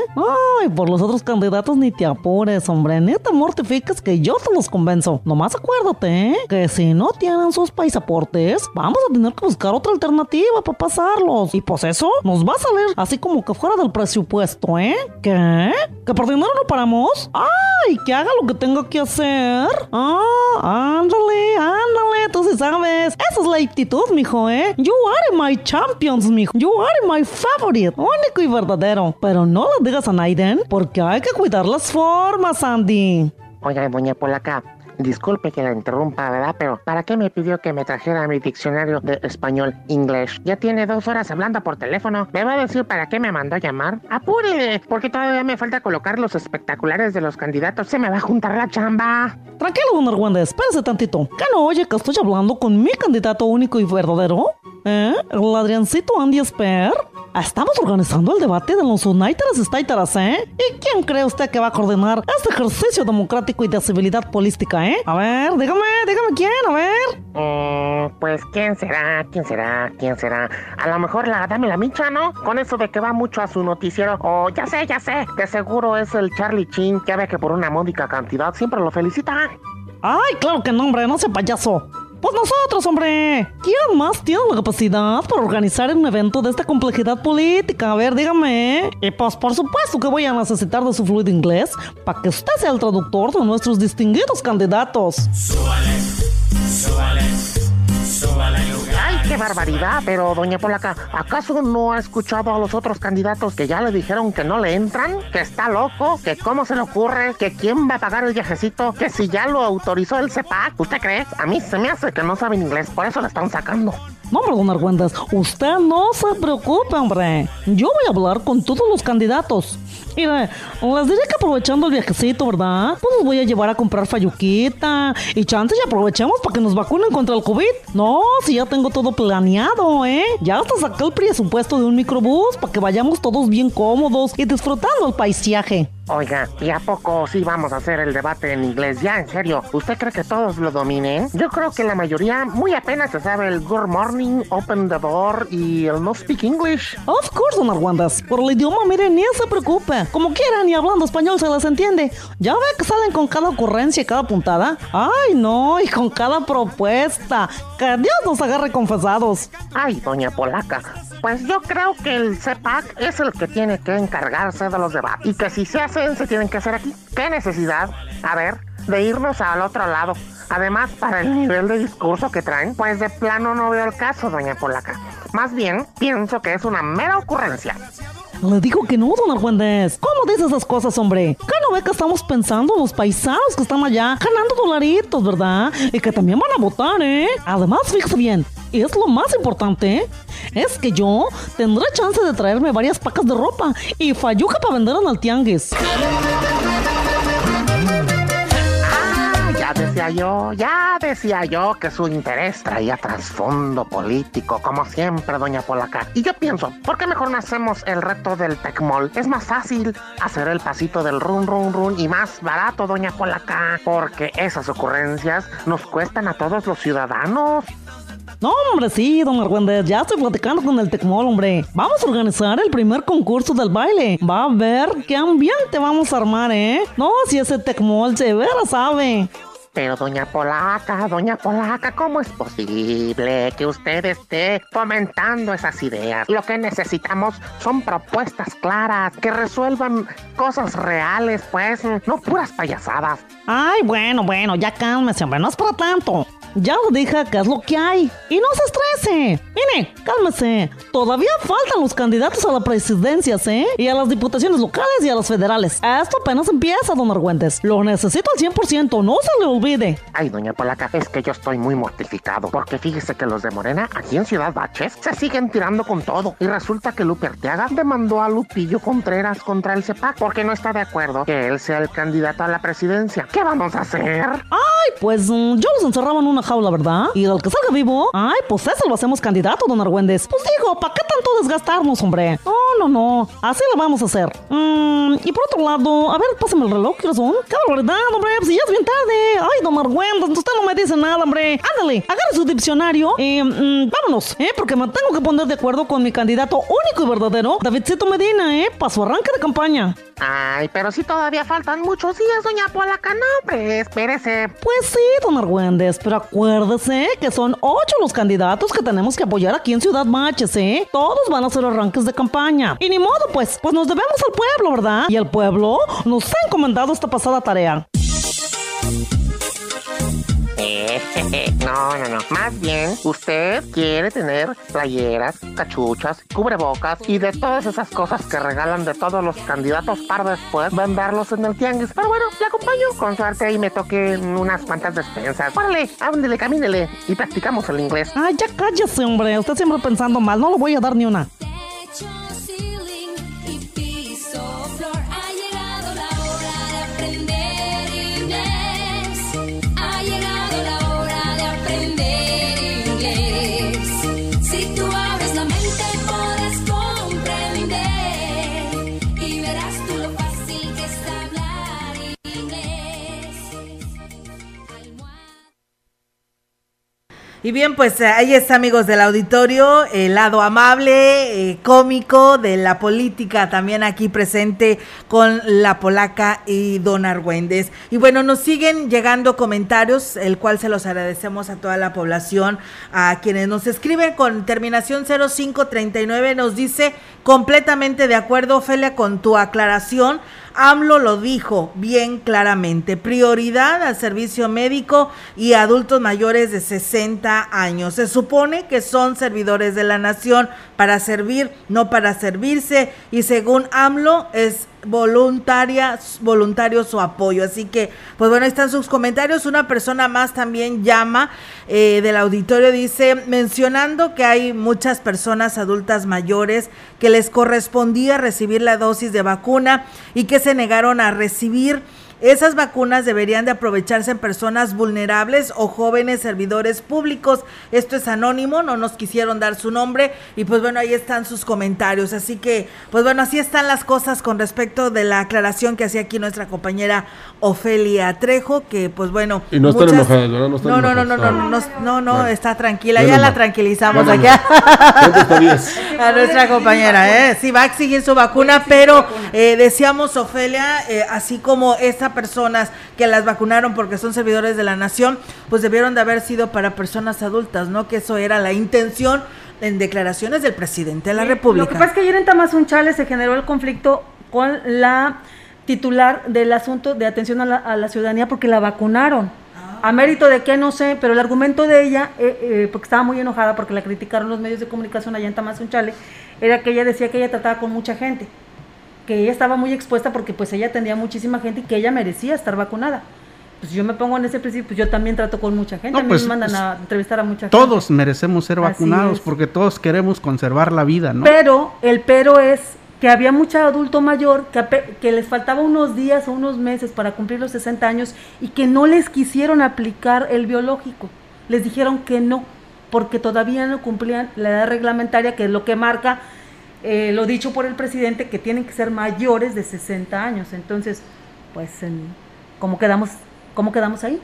Speaker 21: Ay, por los otros candidatos ni te apures, hombre. Ni te mortifiques que yo te los convenzo. Nomás acuérdate, ¿eh? Que si no tienen sus pasaportes, vamos a tener que buscar otra alternativa para pasarlos. Y pues eso nos va a salir así como que fuera del presupuesto, ¿eh? ¿Qué? ¿Que por dinero no paramos? ¡Ay! Que haga lo que tenga que hacer. Ah, ándale, ándale, tú sí sabes. Esa es la actitud, mijo, ¿eh? You are my champions, mijo. You are my favorite. Único y verdadero. Pero no lo digas a Naiden, porque hay que cuidar las formas, Andy.
Speaker 22: Oiga, doña Polaca, disculpe que la interrumpa, ¿verdad? Pero ¿para qué me pidió que me trajera mi diccionario de español-inglés? Ya tiene dos horas hablando por teléfono. ¿Me va a decir para qué me mandó a llamar? ¡Apúrele! Porque todavía me falta colocar los espectaculares de los candidatos. Se me va a juntar la chamba.
Speaker 21: Tranquilo, don Argüendes, espérese tantito. ¿Qué no oye que estoy hablando con mi candidato único y verdadero? ¿Eh? El Adriancito Andy Esper. Estamos organizando el debate de los United States, ¿eh? ¿Y quién cree usted que va a coordinar este ejercicio democrático y de civilidad política, eh? A ver, dígame, dígame quién, a ver.
Speaker 22: Mm, pues, ¿quién será? ¿Quién será? ¿Quién será? A lo mejor la dame la micha, ¿no? Con eso de que va mucho a su noticiero. O ya sé, ya sé. De seguro es el Charlie Chin, que ve que por una módica cantidad siempre lo felicita.
Speaker 21: Ay, claro que no, hombre, no sea payaso. Pues nosotros, hombre. ¿Quién más tiene la capacidad para organizar un evento de esta complejidad política? A ver, dígame. Y pues por supuesto que voy a necesitar de su fluido inglés para que usted sea el traductor de nuestros distinguidos candidatos.
Speaker 22: ¡Ay, qué barbaridad! Pero, doña Polaca, ¿acaso no ha escuchado a los otros candidatos que ya le dijeron que no le entran? ¿Que está loco? ¿Que cómo se le ocurre? ¿Que quién va a pagar el viajecito? ¿Que si ya lo autorizó el CEPAC? ¿Usted cree? A mí se me hace que no saben inglés, por eso le están sacando.
Speaker 21: No, hombre, don Argüendes, usted no se preocupe, hombre. Yo voy a hablar con todos los candidatos. Mire, les diré que aprovechando el viajecito, ¿verdad? Pues los voy a llevar a comprar fayuquita. Y chances y aprovechemos para que nos vacunen contra el COVID. No, si ya tengo todo planeado, ¿eh? Ya hasta saqué el presupuesto de un microbús para que vayamos todos bien cómodos y disfrutando el paisaje.
Speaker 22: Oiga, ¿y a poco sí vamos a hacer el debate en inglés? Ya, en serio, ¿usted cree que todos lo dominen? Yo creo que la mayoría muy apenas se sabe el Good Morning, Open the Door y el No Speak English.
Speaker 21: Of course, don Argüendas. Por el idioma, miren, ni se preocupe. Como quieran y hablando español se les entiende. Ya ve que salen con cada ocurrencia y cada puntada. Ay, no, y con cada propuesta. Que Dios nos agarre confesados.
Speaker 22: Ay, doña Polaca, pues yo creo que el CEPAC es el que tiene que encargarse de los debates. Y que si se hacen, se tienen que hacer aquí. ¿Qué necesidad? A ver, de irnos al otro lado. Además, para el nivel de discurso que traen, pues de plano no veo el caso, doña Polaca. Más bien, pienso que es una mera ocurrencia.
Speaker 21: Le digo que no, don Argüendes. ¿Cómo dice esas cosas, hombre? ¿Qué no ve que estamos pensando en los paisanos que están allá ganando dolaritos, verdad? Y que también van a votar, ¿eh? Además, fíjese bien, y es lo más importante, ¿eh? Es que yo tendré chance de traerme varias pacas de ropa y falluca para vender en el tianguis.
Speaker 22: Ya decía yo, ya decía yo que su interés traía trasfondo político, como siempre, doña Polaca. Y yo pienso, ¿por qué mejor no hacemos el reto del Tecmol? Es más fácil hacer el pasito del run, run, run y más barato, doña Polaca, porque esas ocurrencias nos cuestan a todos los ciudadanos.
Speaker 21: No, hombre, sí, don Argüendez, ya estoy platicando con el Tecmol, hombre. Vamos a organizar el primer concurso del baile. Va a ver qué ambiente vamos a armar, ¿eh? No, si ese Tecmol se vera sabe.
Speaker 22: Pero doña Polaca, doña Polaca, ¿cómo es posible que usted esté fomentando esas ideas? Lo que necesitamos son propuestas claras que resuelvan cosas reales, pues, no puras payasadas.
Speaker 21: Ay, bueno, bueno, ya cálmese, hombre, no es para tanto. Ya lo dije que es lo que hay. Y no se estrese. Mire, cálmese. Todavía faltan los candidatos a la presidencia, ¿eh? Y a las diputaciones locales y a las federales. Esto apenas empieza, don Argüentes. Lo necesito al 100%, no se le olvide.
Speaker 22: Ay, doña Polaca, es que yo estoy muy mortificado. Porque fíjese que los de Morena, aquí en Ciudad Baches, se siguen tirando con todo. Y resulta que Lupe Arteaga demandó a Lupillo Contreras contra el CEPAC porque no está de acuerdo que él sea el candidato a la presidencia. ¿Qué vamos a hacer?
Speaker 21: Ay, pues mm, yo los encerraba en una jaula, ¿verdad? Y el que salga vivo, ay, pues ese lo hacemos candidato, don Argüendes. Pues digo, ¿para qué tanto desgastarnos, hombre? No, no, no. Así lo vamos a hacer. Mm, y por otro lado, a ver, pásame el reloj, ¿qué son? ¡Qué barbaridad, hombre! Pues ya es bien tarde. Ay, don Argüendes, usted no me dice nada, hombre. Ándale, agarre su diccionario y mm, vámonos, ¿eh? Porque me tengo que poner de acuerdo con mi candidato único y verdadero, Davidcito Medina, ¿eh? Para su arranque de campaña.
Speaker 22: Ay, pero sí todavía faltan muchos días, doña Polaca. No, hombre, espérese.
Speaker 21: Pues sí, don Argüendes, pero acuérdese que son ocho los candidatos que tenemos que apoyar aquí en Ciudad Baches, ¿eh? Todos van a hacer arranques de campaña. Y ni modo, pues, pues nos debemos al pueblo, ¿verdad? Y el pueblo nos ha encomendado esta pasada tarea. (laughs)
Speaker 22: No, no, no. Más bien, usted quiere tener playeras, cachuchas, cubrebocas y de todas esas cosas que regalan de todos los candidatos para después venderlos en el tianguis. Pero bueno, le acompaño. Con suerte y me toque unas cuantas despensas. Órale, ándele, camínele y practicamos el inglés.
Speaker 21: Ay, ya cállese, hombre. Usted siempre pensando mal. No le voy a dar ni una.
Speaker 23: Y
Speaker 4: bien, pues eh, ahí está, amigos del auditorio, el lado amable, eh, cómico de la política, también aquí presente con la polaca y don Argüendes. Y bueno, nos siguen llegando comentarios, el cual se los agradecemos a toda la población, a quienes nos escriben con terminación 0539, nos dice completamente de acuerdo, Ofelia, con tu aclaración. AMLO lo dijo bien claramente, prioridad al servicio médico y adultos mayores de 60 años. Se supone que son servidores de la nación para servir, no para servirse y según AMLO es voluntaria, voluntario su apoyo. Así que, pues bueno, ahí están sus comentarios. Una persona más también llama eh, del auditorio, dice, mencionando que hay muchas personas adultas mayores que les correspondía recibir la dosis de vacuna y que se negaron a recibir. Esas vacunas deberían de aprovecharse en personas vulnerables o jóvenes servidores públicos. Esto es anónimo, no nos quisieron dar su nombre y pues bueno, ahí están sus comentarios. Así que, pues bueno, así están las cosas con respecto de la aclaración que hacía aquí nuestra compañera Ofelia Trejo, que pues bueno...
Speaker 2: Y no están enojadas, ¿verdad? No están
Speaker 4: No, no, no, no, no,
Speaker 2: enojadas.
Speaker 4: no, no, no,
Speaker 2: Bueno.
Speaker 4: está tranquila, ya la tranquilizamos
Speaker 2: Menos (laughs)
Speaker 4: allá. A nuestra compañera, ¿eh? Sí, va a exigir su vacuna, pero eh, decíamos, Ofelia, eh, así como personas que las vacunaron porque son servidores de la nación, pues debieron de haber sido para personas adultas, ¿no? Que eso era la intención en declaraciones del presidente de la
Speaker 3: Lo que
Speaker 4: República.
Speaker 3: pasa es que ayer en Tamazunchale se generó el conflicto con la titular del asunto de atención a la, a la ciudadanía porque la vacunaron. A mérito de que no sé, pero el argumento de ella, eh, eh, porque estaba muy enojada porque la criticaron los medios de comunicación allá en Tamazunchale, era que ella decía que ella trataba con mucha gente, que ella estaba muy expuesta porque pues ella atendía a muchísima gente y que ella merecía estar vacunada. pues yo me pongo en ese principio, pues yo también trato con mucha gente,
Speaker 5: No,
Speaker 3: a mí
Speaker 5: pues,
Speaker 3: me mandan
Speaker 5: pues,
Speaker 3: a entrevistar a mucha gente.
Speaker 5: Todos merecemos ser vacunados porque todos queremos conservar la vida, ¿no?
Speaker 3: Pero el pero es que había mucho adulto mayor que, que les faltaba unos días o unos meses para cumplir los 60 años y que no les quisieron aplicar el biológico. Les dijeron que no, porque todavía no cumplían la edad reglamentaria, que es lo que marca eh, lo dicho por el presidente, que tienen que ser mayores de 60 años. Entonces, pues, ¿cómo, quedamos, ¿cómo quedamos ahí?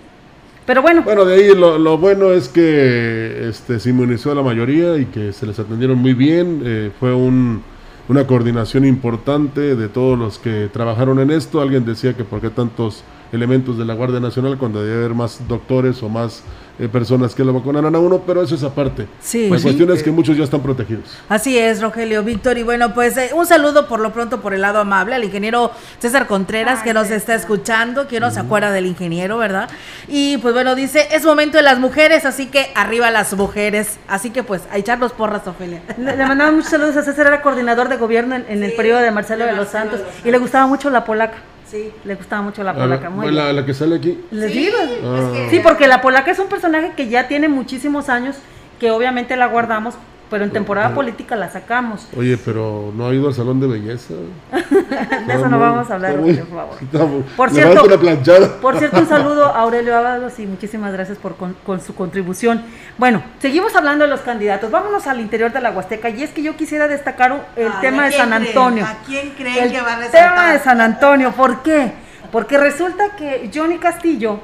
Speaker 3: Pero bueno,
Speaker 2: Bueno, de ahí lo, lo bueno es que este, se inmunizó la mayoría y que se les atendieron muy bien. eh, fue un- una coordinación importante de todos los que trabajaron en esto. Alguien decía que por qué tantos elementos de la Guardia Nacional cuando debe haber más doctores o más eh, personas que lo vacunaran a uno, pero eso es aparte.
Speaker 4: Sí.
Speaker 2: La
Speaker 4: Pues sí,
Speaker 2: cuestión es
Speaker 4: eh,
Speaker 2: que muchos ya están protegidos.
Speaker 4: Así es, Rogelio Víctor. Y bueno, pues eh, un saludo por lo pronto por el lado amable al ingeniero César Contreras que nos está escuchando, que no se acuerda del ingeniero, ¿verdad? Y pues bueno, dice, es momento de las mujeres, así que arriba las mujeres. Así que pues a echarnos porras, Ofelia.
Speaker 3: Le, le mandaba muchos saludos a César, era coordinador de gobierno en, en el periodo de Marcelo de los Santos y le gustaba mucho la polaca.
Speaker 4: Sí.
Speaker 3: Le gustaba mucho la polaca, muy
Speaker 2: la, la que sale aquí.
Speaker 3: Les digo.
Speaker 2: Ah.
Speaker 3: Sí, porque la polaca es un personaje que ya tiene muchísimos años, que obviamente la guardamos, pero en temporada política la sacamos.
Speaker 2: Oye, pero no ha ido al salón de belleza. (laughs)
Speaker 3: De eso no vamos a hablar,
Speaker 2: muy-
Speaker 3: por favor. Por cierto,
Speaker 2: planchada.
Speaker 3: por cierto, un saludo a (laughs) Aurelio Ábalos y muchísimas gracias por con, con su contribución. Bueno, seguimos hablando de los candidatos. Vámonos al interior de la Huasteca y es que yo quisiera destacar el tema
Speaker 4: ¿a
Speaker 3: de San
Speaker 4: creen?
Speaker 3: Antonio.
Speaker 4: ¿A quién creen
Speaker 3: el
Speaker 4: que va a
Speaker 3: tema
Speaker 4: resaltar?
Speaker 3: de San Antonio, ¿por qué? Porque resulta que Johnny Castillo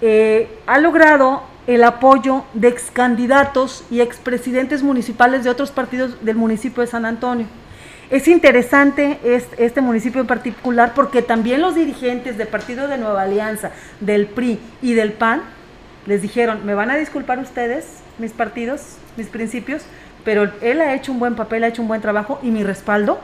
Speaker 3: eh, ha logrado el apoyo de ex candidatos y expresidentes municipales de otros partidos del municipio de San Antonio. Es interesante este, este municipio en particular porque también los dirigentes del Partido de Nueva Alianza, del PRI y del PAN les dijeron, me van a disculpar ustedes, mis partidos, mis principios, pero él ha hecho un buen papel, ha hecho un buen trabajo y mi respaldo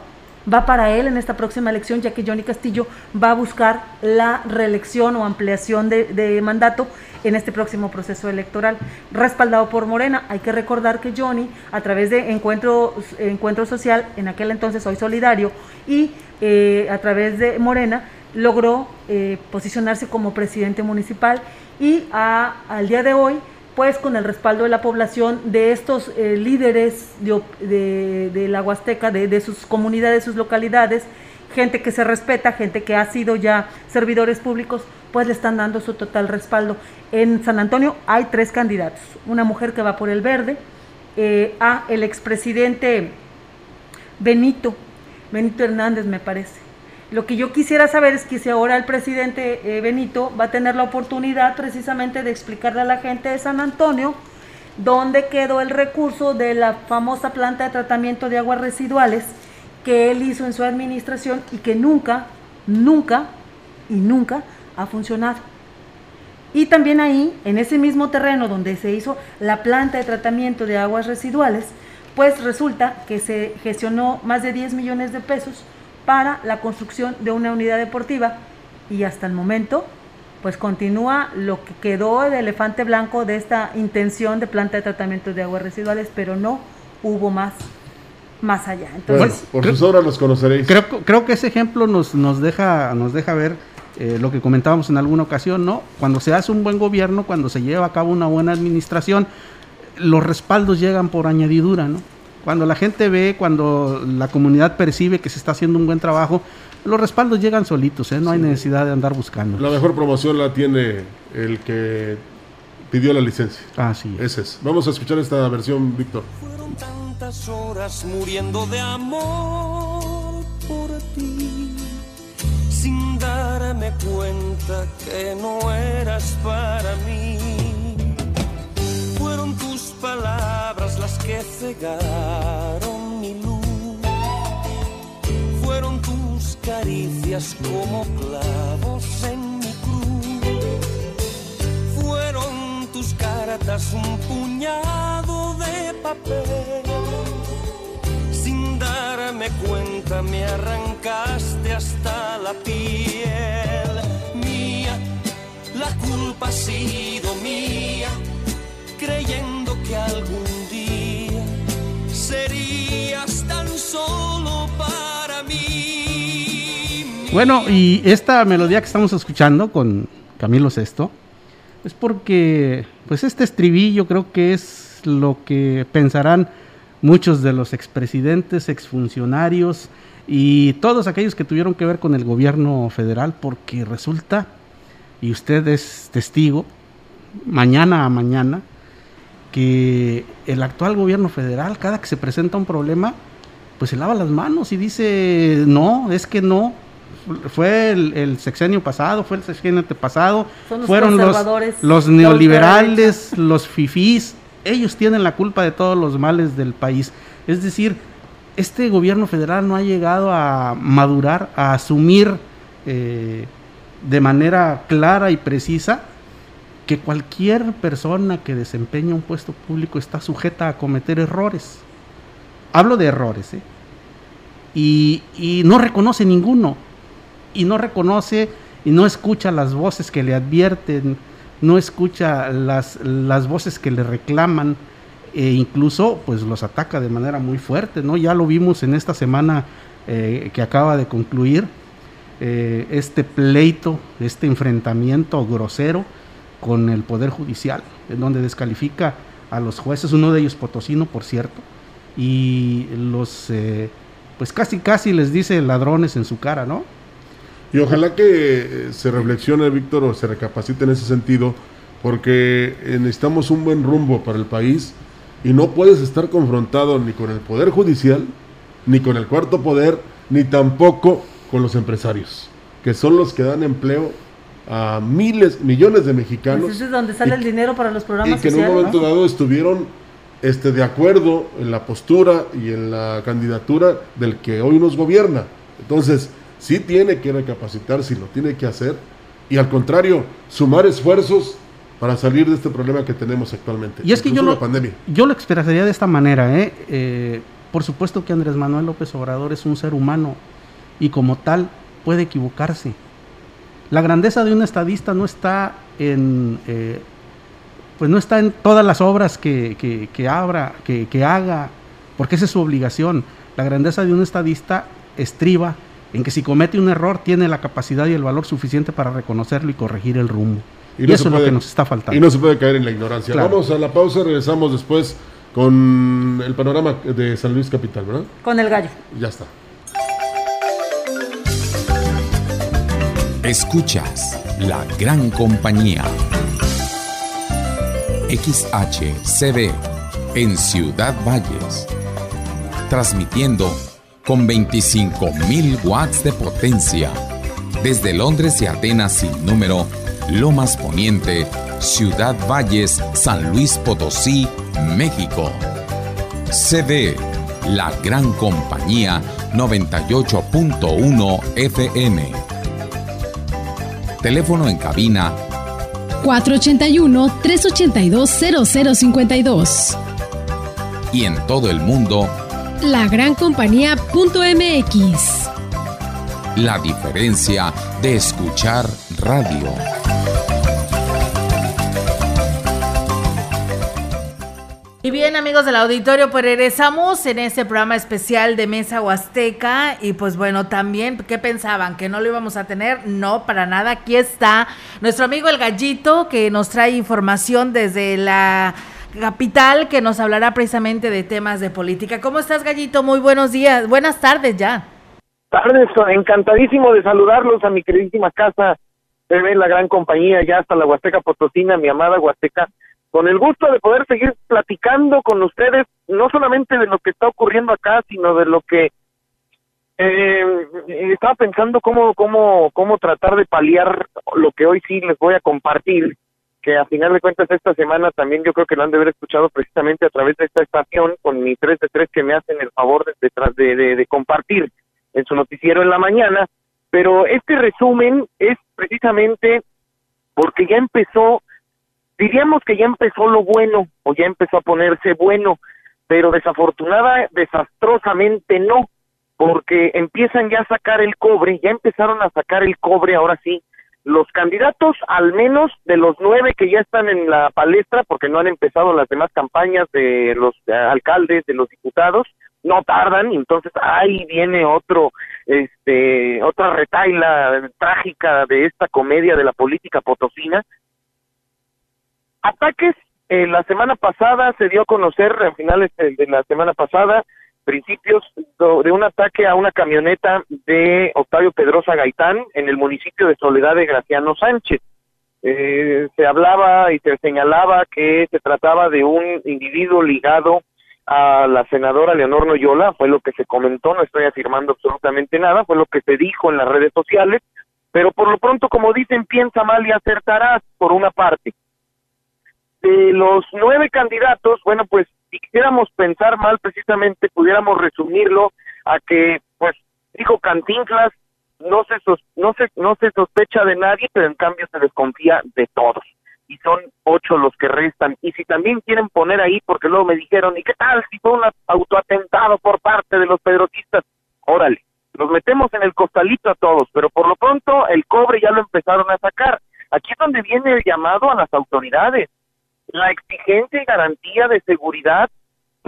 Speaker 3: va para él en esta próxima elección, ya que Johnny Castillo va a buscar la reelección o ampliación de, mandato en este próximo proceso electoral, respaldado por Morena. Hay que recordar que Johnny, a través de Encuentro, Encuentro Social, en aquel entonces Hoy Solidario, y eh, a través de Morena, logró eh, posicionarse como presidente municipal y a- al día de hoy pues con el respaldo de la población, de estos eh, líderes de, la Huasteca, de, de sus comunidades, sus localidades, gente que se respeta, gente que ha sido ya servidores públicos, pues le están dando su total respaldo. En San Antonio hay tres candidatos, una mujer que va por el verde, eh, a el expresidente Benito, Benito Hernández me parece. Lo que yo quisiera saber es que si ahora el presidente eh, Benito va a tener la oportunidad precisamente de explicarle a la gente de San Antonio dónde quedó el recurso de la famosa planta de tratamiento de aguas residuales que él hizo en su administración y que nunca, nunca y nunca ha funcionado. Y también ahí, en ese mismo terreno donde se hizo la planta de tratamiento de aguas residuales, pues resulta que se gestionó más de 10 millones de pesos para la construcción de una unidad deportiva y hasta el momento pues continúa lo que quedó de elefante blanco de esta intención de planta de tratamiento de aguas residuales, pero no hubo más más allá. Entonces,
Speaker 2: Bueno, por sus obras los conoceréis.
Speaker 5: Creo, creo que ese ejemplo nos, nos, deja, nos deja ver eh, lo que comentábamos en alguna ocasión, ¿no? Cuando se hace un buen gobierno, cuando se lleva a cabo una buena administración, los respaldos llegan por añadidura, ¿no? Cuando la gente ve, cuando la comunidad percibe que se está haciendo un buen trabajo, los respaldos llegan solitos, ¿eh? No hay necesidad de andar buscando.
Speaker 2: La mejor promoción la tiene el que pidió la licencia.
Speaker 5: Así
Speaker 2: es. Ese es. Vamos a escuchar esta versión, Víctor.
Speaker 24: tantas horas muriendo de amor por ti, sin darme cuenta que no eras para mí. Que cegaron mi luz, fueron tus caricias como clavos en mi cruz, fueron tus cartas un puñado de papel. Sin darme cuenta me arrancaste hasta la piel. Mía, la culpa ha sido mía, creyendo que algún día serías tan solo para mí.
Speaker 5: Bueno, y esta melodía que estamos escuchando con, Camilo VI, es porque pues este estribillo creo que es lo que pensarán muchos de los expresidentes, exfuncionarios y todos aquellos que tuvieron que ver con el gobierno federal, porque resulta, y usted es testigo, mañana a mañana, que el actual gobierno federal, cada que se presenta un problema, pues se lava las manos y dice, no, es que no, fue el, el sexenio pasado, fue el sexenio antepasado,
Speaker 3: Son los
Speaker 5: fueron los,
Speaker 3: conservadores,
Speaker 5: los neoliberales, los fifís, ellos tienen la culpa de todos los males del país. Es decir, este gobierno federal no ha llegado a madurar, a asumir eh, de manera clara y precisa que cualquier persona que desempeña un puesto público está sujeta a cometer errores. Hablo de errores, ¿eh? y, no reconoce ninguno, y no reconoce y no escucha las voces que le advierten, no escucha las, las voces que le reclaman, e incluso pues los ataca de manera muy fuerte, ¿no? Ya lo vimos en esta semana eh, que acaba de concluir, eh, este pleito, este enfrentamiento grosero con el Poder Judicial, en donde descalifica a los jueces, uno de ellos potosino, por cierto, y los, eh, pues casi casi les dice ladrones en su cara, ¿no?
Speaker 2: Y ojalá que eh, se reflexione, Víctor, o se recapacite en ese sentido, porque eh, necesitamos un buen rumbo para el país y no puedes estar confrontado ni con el Poder Judicial, ni con el Cuarto Poder, ni tampoco con los empresarios, que son los que dan empleo a miles, millones de mexicanos.
Speaker 3: Pues ese es donde sale el dinero para los programas
Speaker 2: y que en un
Speaker 3: sociales.
Speaker 2: momento dado estuvieron este, de acuerdo en la postura y en la candidatura del que hoy nos gobierna. Entonces, sí tiene que recapacitarse y lo tiene que hacer. Y al contrario, sumar esfuerzos para salir de este problema que tenemos actualmente.
Speaker 5: Y es que yo lo,
Speaker 2: pandemia.
Speaker 5: yo lo expresaría de esta manera, ¿eh? Eh, por supuesto que Andrés Manuel López Obrador es un ser humano y como tal puede equivocarse. La grandeza de un estadista no está en, eh, pues no está en todas las obras que, que, que abra, que, que haga, porque esa es su obligación. La grandeza de un estadista estriba en que si comete un error tiene la capacidad y el valor suficiente para reconocerlo y corregir el rumbo. Y,
Speaker 2: no
Speaker 5: eso es lo que nos está faltando.
Speaker 2: Y no se puede caer en la ignorancia.
Speaker 5: Claro.
Speaker 2: Vamos a la pausa, regresamos después con el panorama de San Luis Capital, ¿verdad?
Speaker 3: Con el gallo.
Speaker 2: Ya está.
Speaker 25: Escuchas la gran compañía. XHCB en Ciudad Valles. Transmitiendo con 25.000 watts de potencia. Desde Londres y Atenas sin número, Lomas Poniente, Ciudad Valles, San Luis Potosí, México. CD, la gran compañía 98.1 FM. Teléfono en cabina
Speaker 8: 481-382-0052.
Speaker 25: y en todo el mundo,
Speaker 8: Lagrancompañía.mx.
Speaker 25: la diferencia de escuchar radio.
Speaker 4: Y bien, amigos del auditorio, pues regresamos en este programa especial de Mesa Huasteca. Y pues bueno, también, ¿qué pensaban? ¿Que no lo íbamos a tener? No, para nada. Aquí está nuestro amigo el Gallito, que nos trae información desde la capital, que nos hablará precisamente de temas de política. ¿Cómo estás, Gallito? Muy buenos días. Buenas tardes ya.
Speaker 20: tardes, encantadísimo de saludarlos a mi queridísima casa, TV, la gran compañía, ya hasta la Huasteca Potosina, mi amada Huasteca, con el gusto de poder seguir platicando con ustedes, no solamente de lo que está ocurriendo acá, sino de lo que eh, estaba pensando cómo, cómo, cómo tratar de paliar lo que hoy sí les voy a compartir, que a final de cuentas esta semana también yo creo que lo han de haber escuchado precisamente a través de esta estación con mi 3 de 3 que me hacen el favor de, de, de, compartir en su noticiero en la mañana, pero este resumen es precisamente porque ya empezó, diríamos que ya empezó lo bueno o ya empezó a ponerse bueno, pero desafortunada, desastrosamente no, porque empiezan ya a sacar el cobre, ya empezaron a sacar el cobre ahora sí, los candidatos, al menos de los nueve que ya están en la palestra, porque no han empezado las demás campañas de los alcaldes, de los diputados, no tardan y entonces ahí viene otro este otra retaila trágica de esta comedia de la política potosina ataques eh, la semana pasada se dio a conocer a finales de, la semana pasada principios de un ataque a una camioneta de Octavio Pedrosa Gaitán en el municipio de Soledad de Graciano Sánchez eh, se hablaba y se señalaba que se trataba de un individuo ligado a la senadora Leonor Noyola, fue lo que se comentó, no estoy afirmando absolutamente nada, fue lo que se dijo en las redes sociales, pero por lo pronto, como dicen, piensa mal y acertarás, por una parte. De los nueve candidatos, bueno, pues si quisiéramos pensar mal, precisamente pudiéramos resumirlo a que, pues, dijo Cantinflas, no se, sos- no se, no se sospecha de nadie, pero en cambio se desconfía de todos. Y son ocho los que restan. Y si también quieren poner ahí, porque luego me dijeron, ¿y qué tal si fue un autoatentado por parte de los pedrotistas? Órale, los metemos en el costalito a todos, pero por lo pronto el cobre ya lo empezaron a sacar. Aquí es donde viene el llamado a las autoridades. La exigencia y garantía de seguridad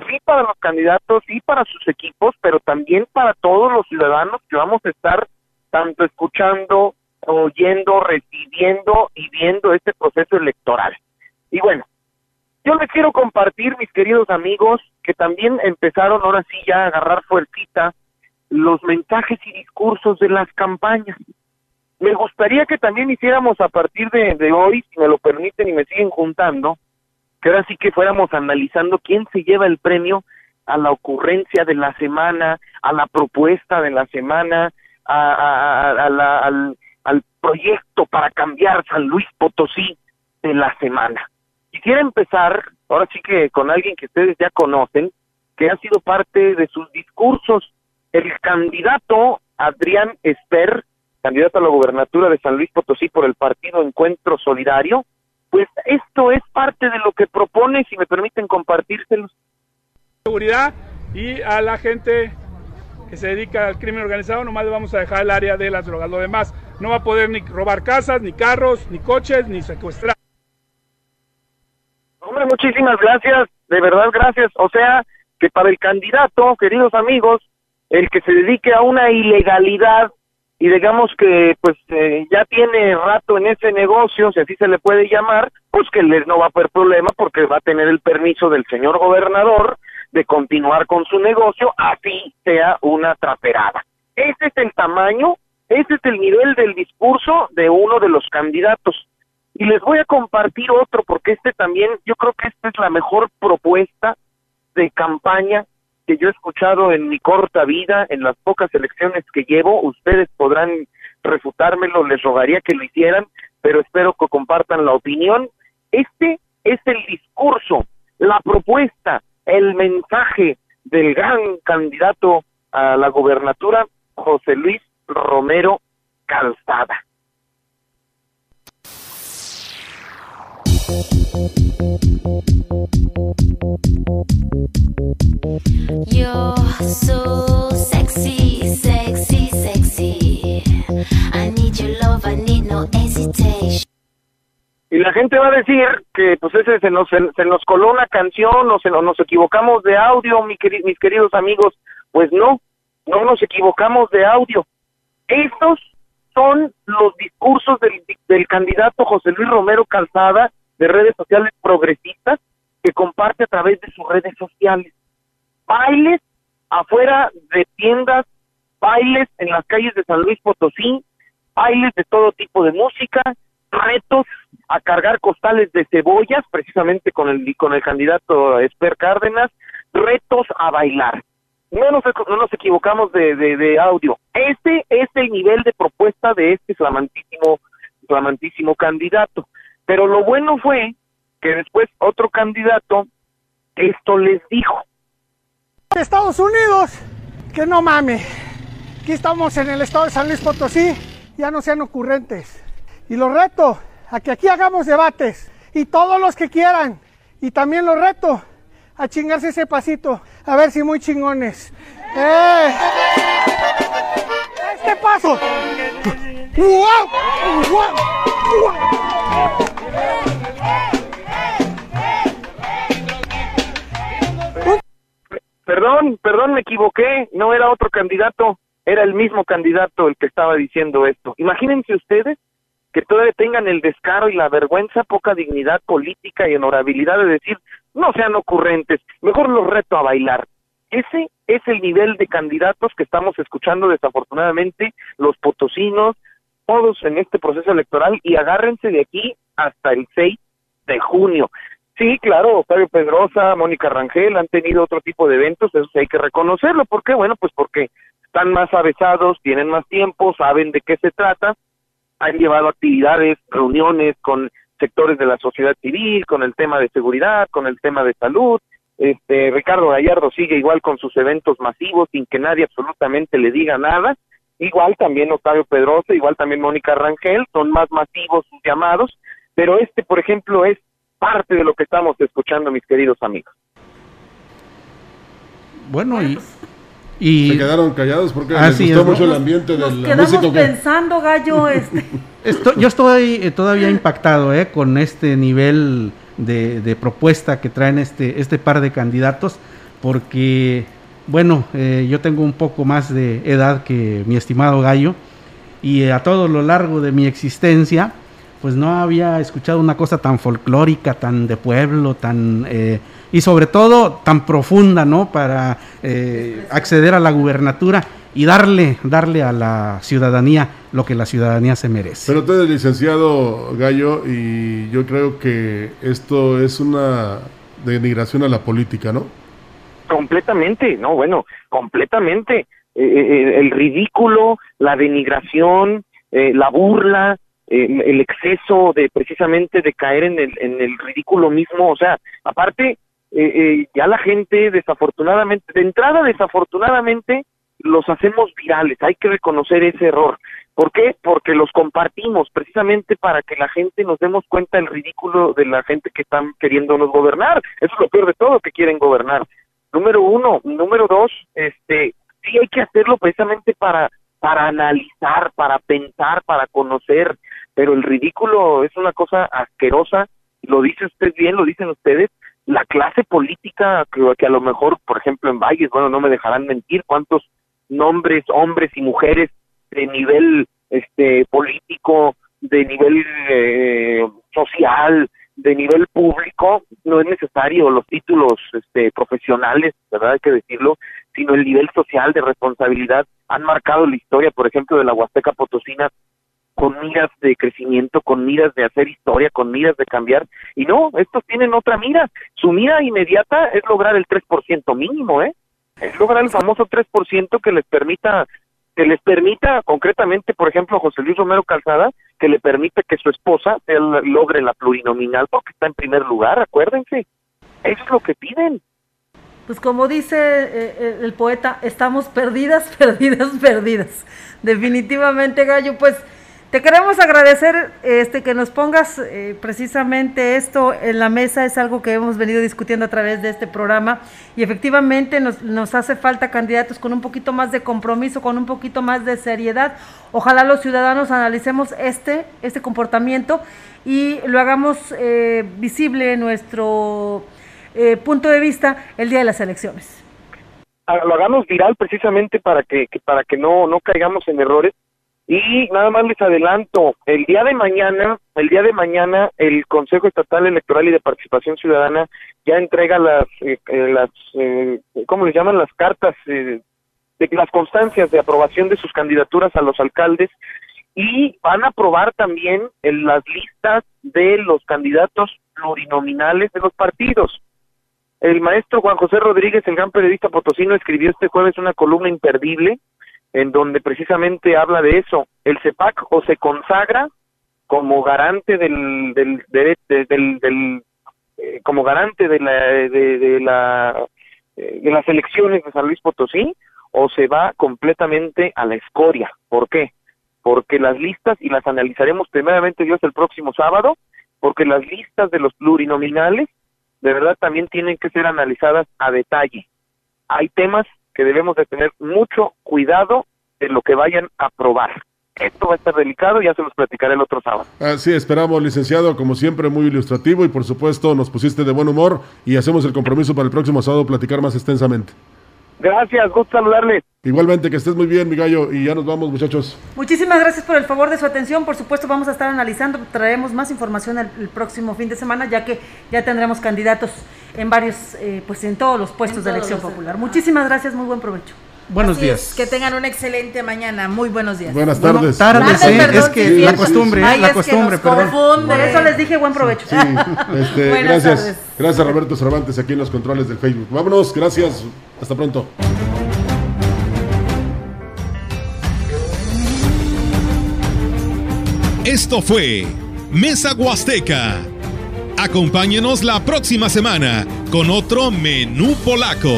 Speaker 20: sí para los candidatos, sí para sus equipos, pero también para todos los ciudadanos que vamos a estar tanto escuchando, oyendo, recibiendo y viendo este proceso electoral. Y bueno, yo les quiero compartir, mis queridos amigos, que también empezaron ahora sí ya a agarrar fuercita los mensajes y discursos de las campañas. Me gustaría que también hiciéramos a partir de, de hoy, si me lo permiten y me siguen juntando, que ahora sí que fuéramos analizando quién se lleva el premio a la ocurrencia de la semana, a la propuesta de la semana, a, la- al, proyecto para cambiar San Luis Potosí de la semana. Quisiera empezar, ahora sí que con alguien que ustedes ya conocen, que ha sido parte de sus discursos, el candidato Adrián Esper, candidato a la gobernatura de San Luis Potosí por el partido Encuentro Solidario, pues esto es parte de lo que propone, si me permiten compartírselos.
Speaker 26: seguridad y a la gente que se dedica al crimen organizado nomás le vamos a dejar el área de las drogas. Lo demás no va a poder ni robar casas, ni carros, ni coches, ni secuestrar.
Speaker 20: Hombre, muchísimas gracias, de verdad gracias. O sea, que para el candidato, queridos amigos, el que se dedique a una ilegalidad y digamos que pues eh, ya tiene rato en ese negocio, si así se le puede llamar, pues que le- no va a haber problema porque va a tener el permiso del señor gobernador de continuar con su negocio, así sea una traperada. Ese es el tamaño, ese es el nivel del discurso de uno de los candidatos. Y les voy a compartir otro porque este también, yo creo que esta es la mejor propuesta de campaña que yo he escuchado en mi corta vida, en las pocas elecciones que llevo. Ustedes podrán refutármelo, les rogaría que lo hicieran, pero espero que compartan la opinión. Este es el discurso, la propuesta, el mensaje del gran candidato a la gobernatura, José Luis Romero Calzada. Y la gente va a decir que pues ese se nos, se, nos coló una canción o se nos, equivocamos de audio, mi mis queridos amigos. Pues no, no nos equivocamos de audio. Estos son los discursos del, del candidato José Luis Romero Calzada de redes sociales progresistas que comparte a través de sus redes sociales. Bailes afuera de tiendas, bailes en las calles de San Luis Potosí, bailes de todo tipo de música, retos a cargar costales de cebollas, precisamente con el con el candidato Esper Cárdenas, retos a bailar. No nos, no nos equivocamos de, de, de audio. Este es el nivel de propuesta de este flamantísimo, flamantísimo candidato. Pero lo bueno fue que después otro candidato esto les dijo.
Speaker 27: Estados Unidos, que no mame. Aquí estamos en el estado de San Luis Potosí, ya no sean ocurrentes. Y los reto a que aquí hagamos debates y todos los que quieran. Y también los reto a chingarse ese pasito, a ver si muy chingones. ¡Eh! Este paso. ¡Guau! ¡Guau!
Speaker 20: Perdón, perdón. perdón, me equivoqué, no era otro candidato, era el mismo candidato el que estaba diciendo esto. Imagínense ustedes que todavía tengan el descaro y la vergüenza, poca dignidad política y honorabilidad de decir, no sean ocurrentes, mejor los reto a bailar. Ese es el nivel de candidatos que estamos escuchando desafortunadamente los potosinos, todos en este proceso electoral y agárrense de aquí hasta el 6 de junio. Sí, claro, Octavio Pedrosa, Mónica Rangel han tenido otro tipo de eventos, eso hay que reconocerlo. ¿Por qué? Bueno, pues porque están más avesados, tienen más tiempo, saben de qué se trata, han llevado actividades, reuniones con sectores de la sociedad civil, con el tema de seguridad, con el tema de salud. Este Ricardo Gallardo sigue igual con sus eventos masivos sin que nadie absolutamente le diga nada. Igual también Octavio Pedrosa, igual también Mónica Rangel, son más masivos sus llamados, pero este, por ejemplo, es parte de lo que estamos escuchando, mis queridos amigos.
Speaker 5: Bueno, y, (laughs) y
Speaker 2: Se quedaron callados porque
Speaker 5: Así
Speaker 2: les gustó
Speaker 5: es,
Speaker 2: mucho
Speaker 5: ¿no?
Speaker 2: el ambiente de la
Speaker 3: Quedamos
Speaker 2: música. que-
Speaker 3: pensando, gallo, (laughs) este.
Speaker 5: Esto- yo estoy eh, todavía impactado eh, con este nivel de, de propuesta que traen este, este par de candidatos, porque, bueno, eh, yo tengo un poco más de edad que mi estimado Gallo, y eh, a todo lo largo de mi existencia, pues no había escuchado una cosa tan folclórica, tan de pueblo, tan... eh, y sobre todo tan profunda, ¿no? Para eh, acceder a la gubernatura y darle, darle a la ciudadanía lo que la ciudadanía se merece.
Speaker 2: Pero tú eres licenciado Gallo y yo creo que esto es una denigración a la política, ¿no?
Speaker 20: Completamente, no, bueno, completamente. Eh, eh, el ridículo, la denigración, eh, la burla, eh, el exceso de precisamente de caer en el, en el ridículo mismo, o sea, aparte, eh, eh, ya la gente desafortunadamente, de entrada desafortunadamente, los hacemos virales, hay que reconocer ese error. ¿Por qué? Porque los compartimos precisamente para que la gente nos demos cuenta del ridículo de la gente que están queriéndonos gobernar. Eso es lo peor de todo, que quieren gobernar. Número uno. Número dos, este, sí hay que hacerlo precisamente para, para analizar, para pensar, para conocer, pero el ridículo es una cosa asquerosa, lo dice usted bien, lo dicen ustedes, la clase política que, que a lo mejor, por ejemplo, en Valles, bueno, no me dejarán mentir, cuántos nombres, hombres y mujeres de nivel este político, de nivel eh, social, de nivel público, no es necesario los títulos este, profesionales, ¿verdad? Hay que decirlo, sino el nivel social de responsabilidad han marcado la historia, por ejemplo, de la Huasteca Potosina con miras de crecimiento, con miras de hacer historia, con miras de cambiar. Y no, estos tienen otra mira. Su mira inmediata es lograr el 3% mínimo, ¿eh? Es lograr el famoso 3% que les permita que les permita concretamente, por ejemplo, José Luis Romero Calzada, que le permita que su esposa él, logre la plurinominal porque está en primer lugar, acuérdense. Eso es lo que piden.
Speaker 3: Pues como dice eh, eh, el poeta, estamos perdidas, (laughs) perdidas, perdidas. Definitivamente, Gallo, pues te queremos agradecer este que nos pongas eh, precisamente esto en la mesa, es algo que hemos venido discutiendo a través de este programa y efectivamente nos, nos hace falta candidatos con un poquito más de compromiso, con un poquito más de seriedad. Ojalá los ciudadanos analicemos este, este comportamiento y lo hagamos eh, visible en nuestro eh, punto de vista el día de las elecciones.
Speaker 20: Ah, Lo hagamos viral precisamente para que, que- para que no, no caigamos en errores. Y nada más les adelanto, el día de mañana, el día de mañana, el Consejo Estatal Electoral y de Participación Ciudadana ya entrega las, eh, eh, las eh, ¿cómo les llaman? Las cartas, eh, de las constancias de aprobación de sus candidaturas a los alcaldes y van a aprobar también las listas de los candidatos plurinominales de los partidos. El maestro Juan José Rodríguez, el gran periodista potosino, escribió este jueves una columna imperdible en donde precisamente habla de eso. El CEPAC o se consagra como garante del, del, dere- de- del, del, eh, como garante de la, de, de la eh, de las elecciones de San Luis Potosí o se va completamente a la escoria. ¿Por qué? Porque las listas, y las analizaremos primeramente Dios el próximo sábado, porque las listas de los plurinominales de verdad también tienen que ser analizadas a detalle. Hay temas que debemos de tener mucho cuidado de lo que vayan a aprobar. Esto va a estar delicado, ya se los platicaré el otro sábado.
Speaker 2: Así esperamos, licenciado, como siempre, muy ilustrativo y por supuesto nos pusiste de buen humor y hacemos el compromiso para el próximo sábado platicar más extensamente.
Speaker 20: Gracias, gusto saludarle.
Speaker 2: Igualmente, que estés muy bien, mi gallo, y ya nos vamos, muchachos.
Speaker 3: Muchísimas gracias por el favor de su atención. Por supuesto, vamos a estar analizando, traeremos más información el, el próximo fin de semana, ya que ya tendremos candidatos en varios, eh, pues en todos los puestos
Speaker 4: En
Speaker 3: de elección popular. Muchísimas gracias, muy buen provecho.
Speaker 5: Buenos
Speaker 4: Así
Speaker 5: días.
Speaker 4: es, que tengan una excelente mañana. Muy buenos días.
Speaker 2: Buenas
Speaker 5: Bueno,
Speaker 2: tardes.
Speaker 5: tardes,
Speaker 4: Tardes,
Speaker 5: eh,
Speaker 4: perdón,
Speaker 5: es
Speaker 4: sí,
Speaker 5: que
Speaker 4: sí,
Speaker 5: la
Speaker 4: sí.
Speaker 5: costumbre,
Speaker 4: Ay,
Speaker 5: la
Speaker 4: es que
Speaker 5: costumbre,
Speaker 4: nos
Speaker 5: perdón.
Speaker 4: confunde.
Speaker 3: Por eso les dije buen provecho.
Speaker 2: Sí, (laughs) este,
Speaker 4: Buenas
Speaker 2: gracias.
Speaker 4: tardes.
Speaker 2: Gracias, Roberto Cervantes, aquí en los controles del Facebook. Vámonos, gracias. Hasta pronto.
Speaker 1: Esto fue Mesa Huasteca. Acompáñenos la próxima semana con otro menú polaco.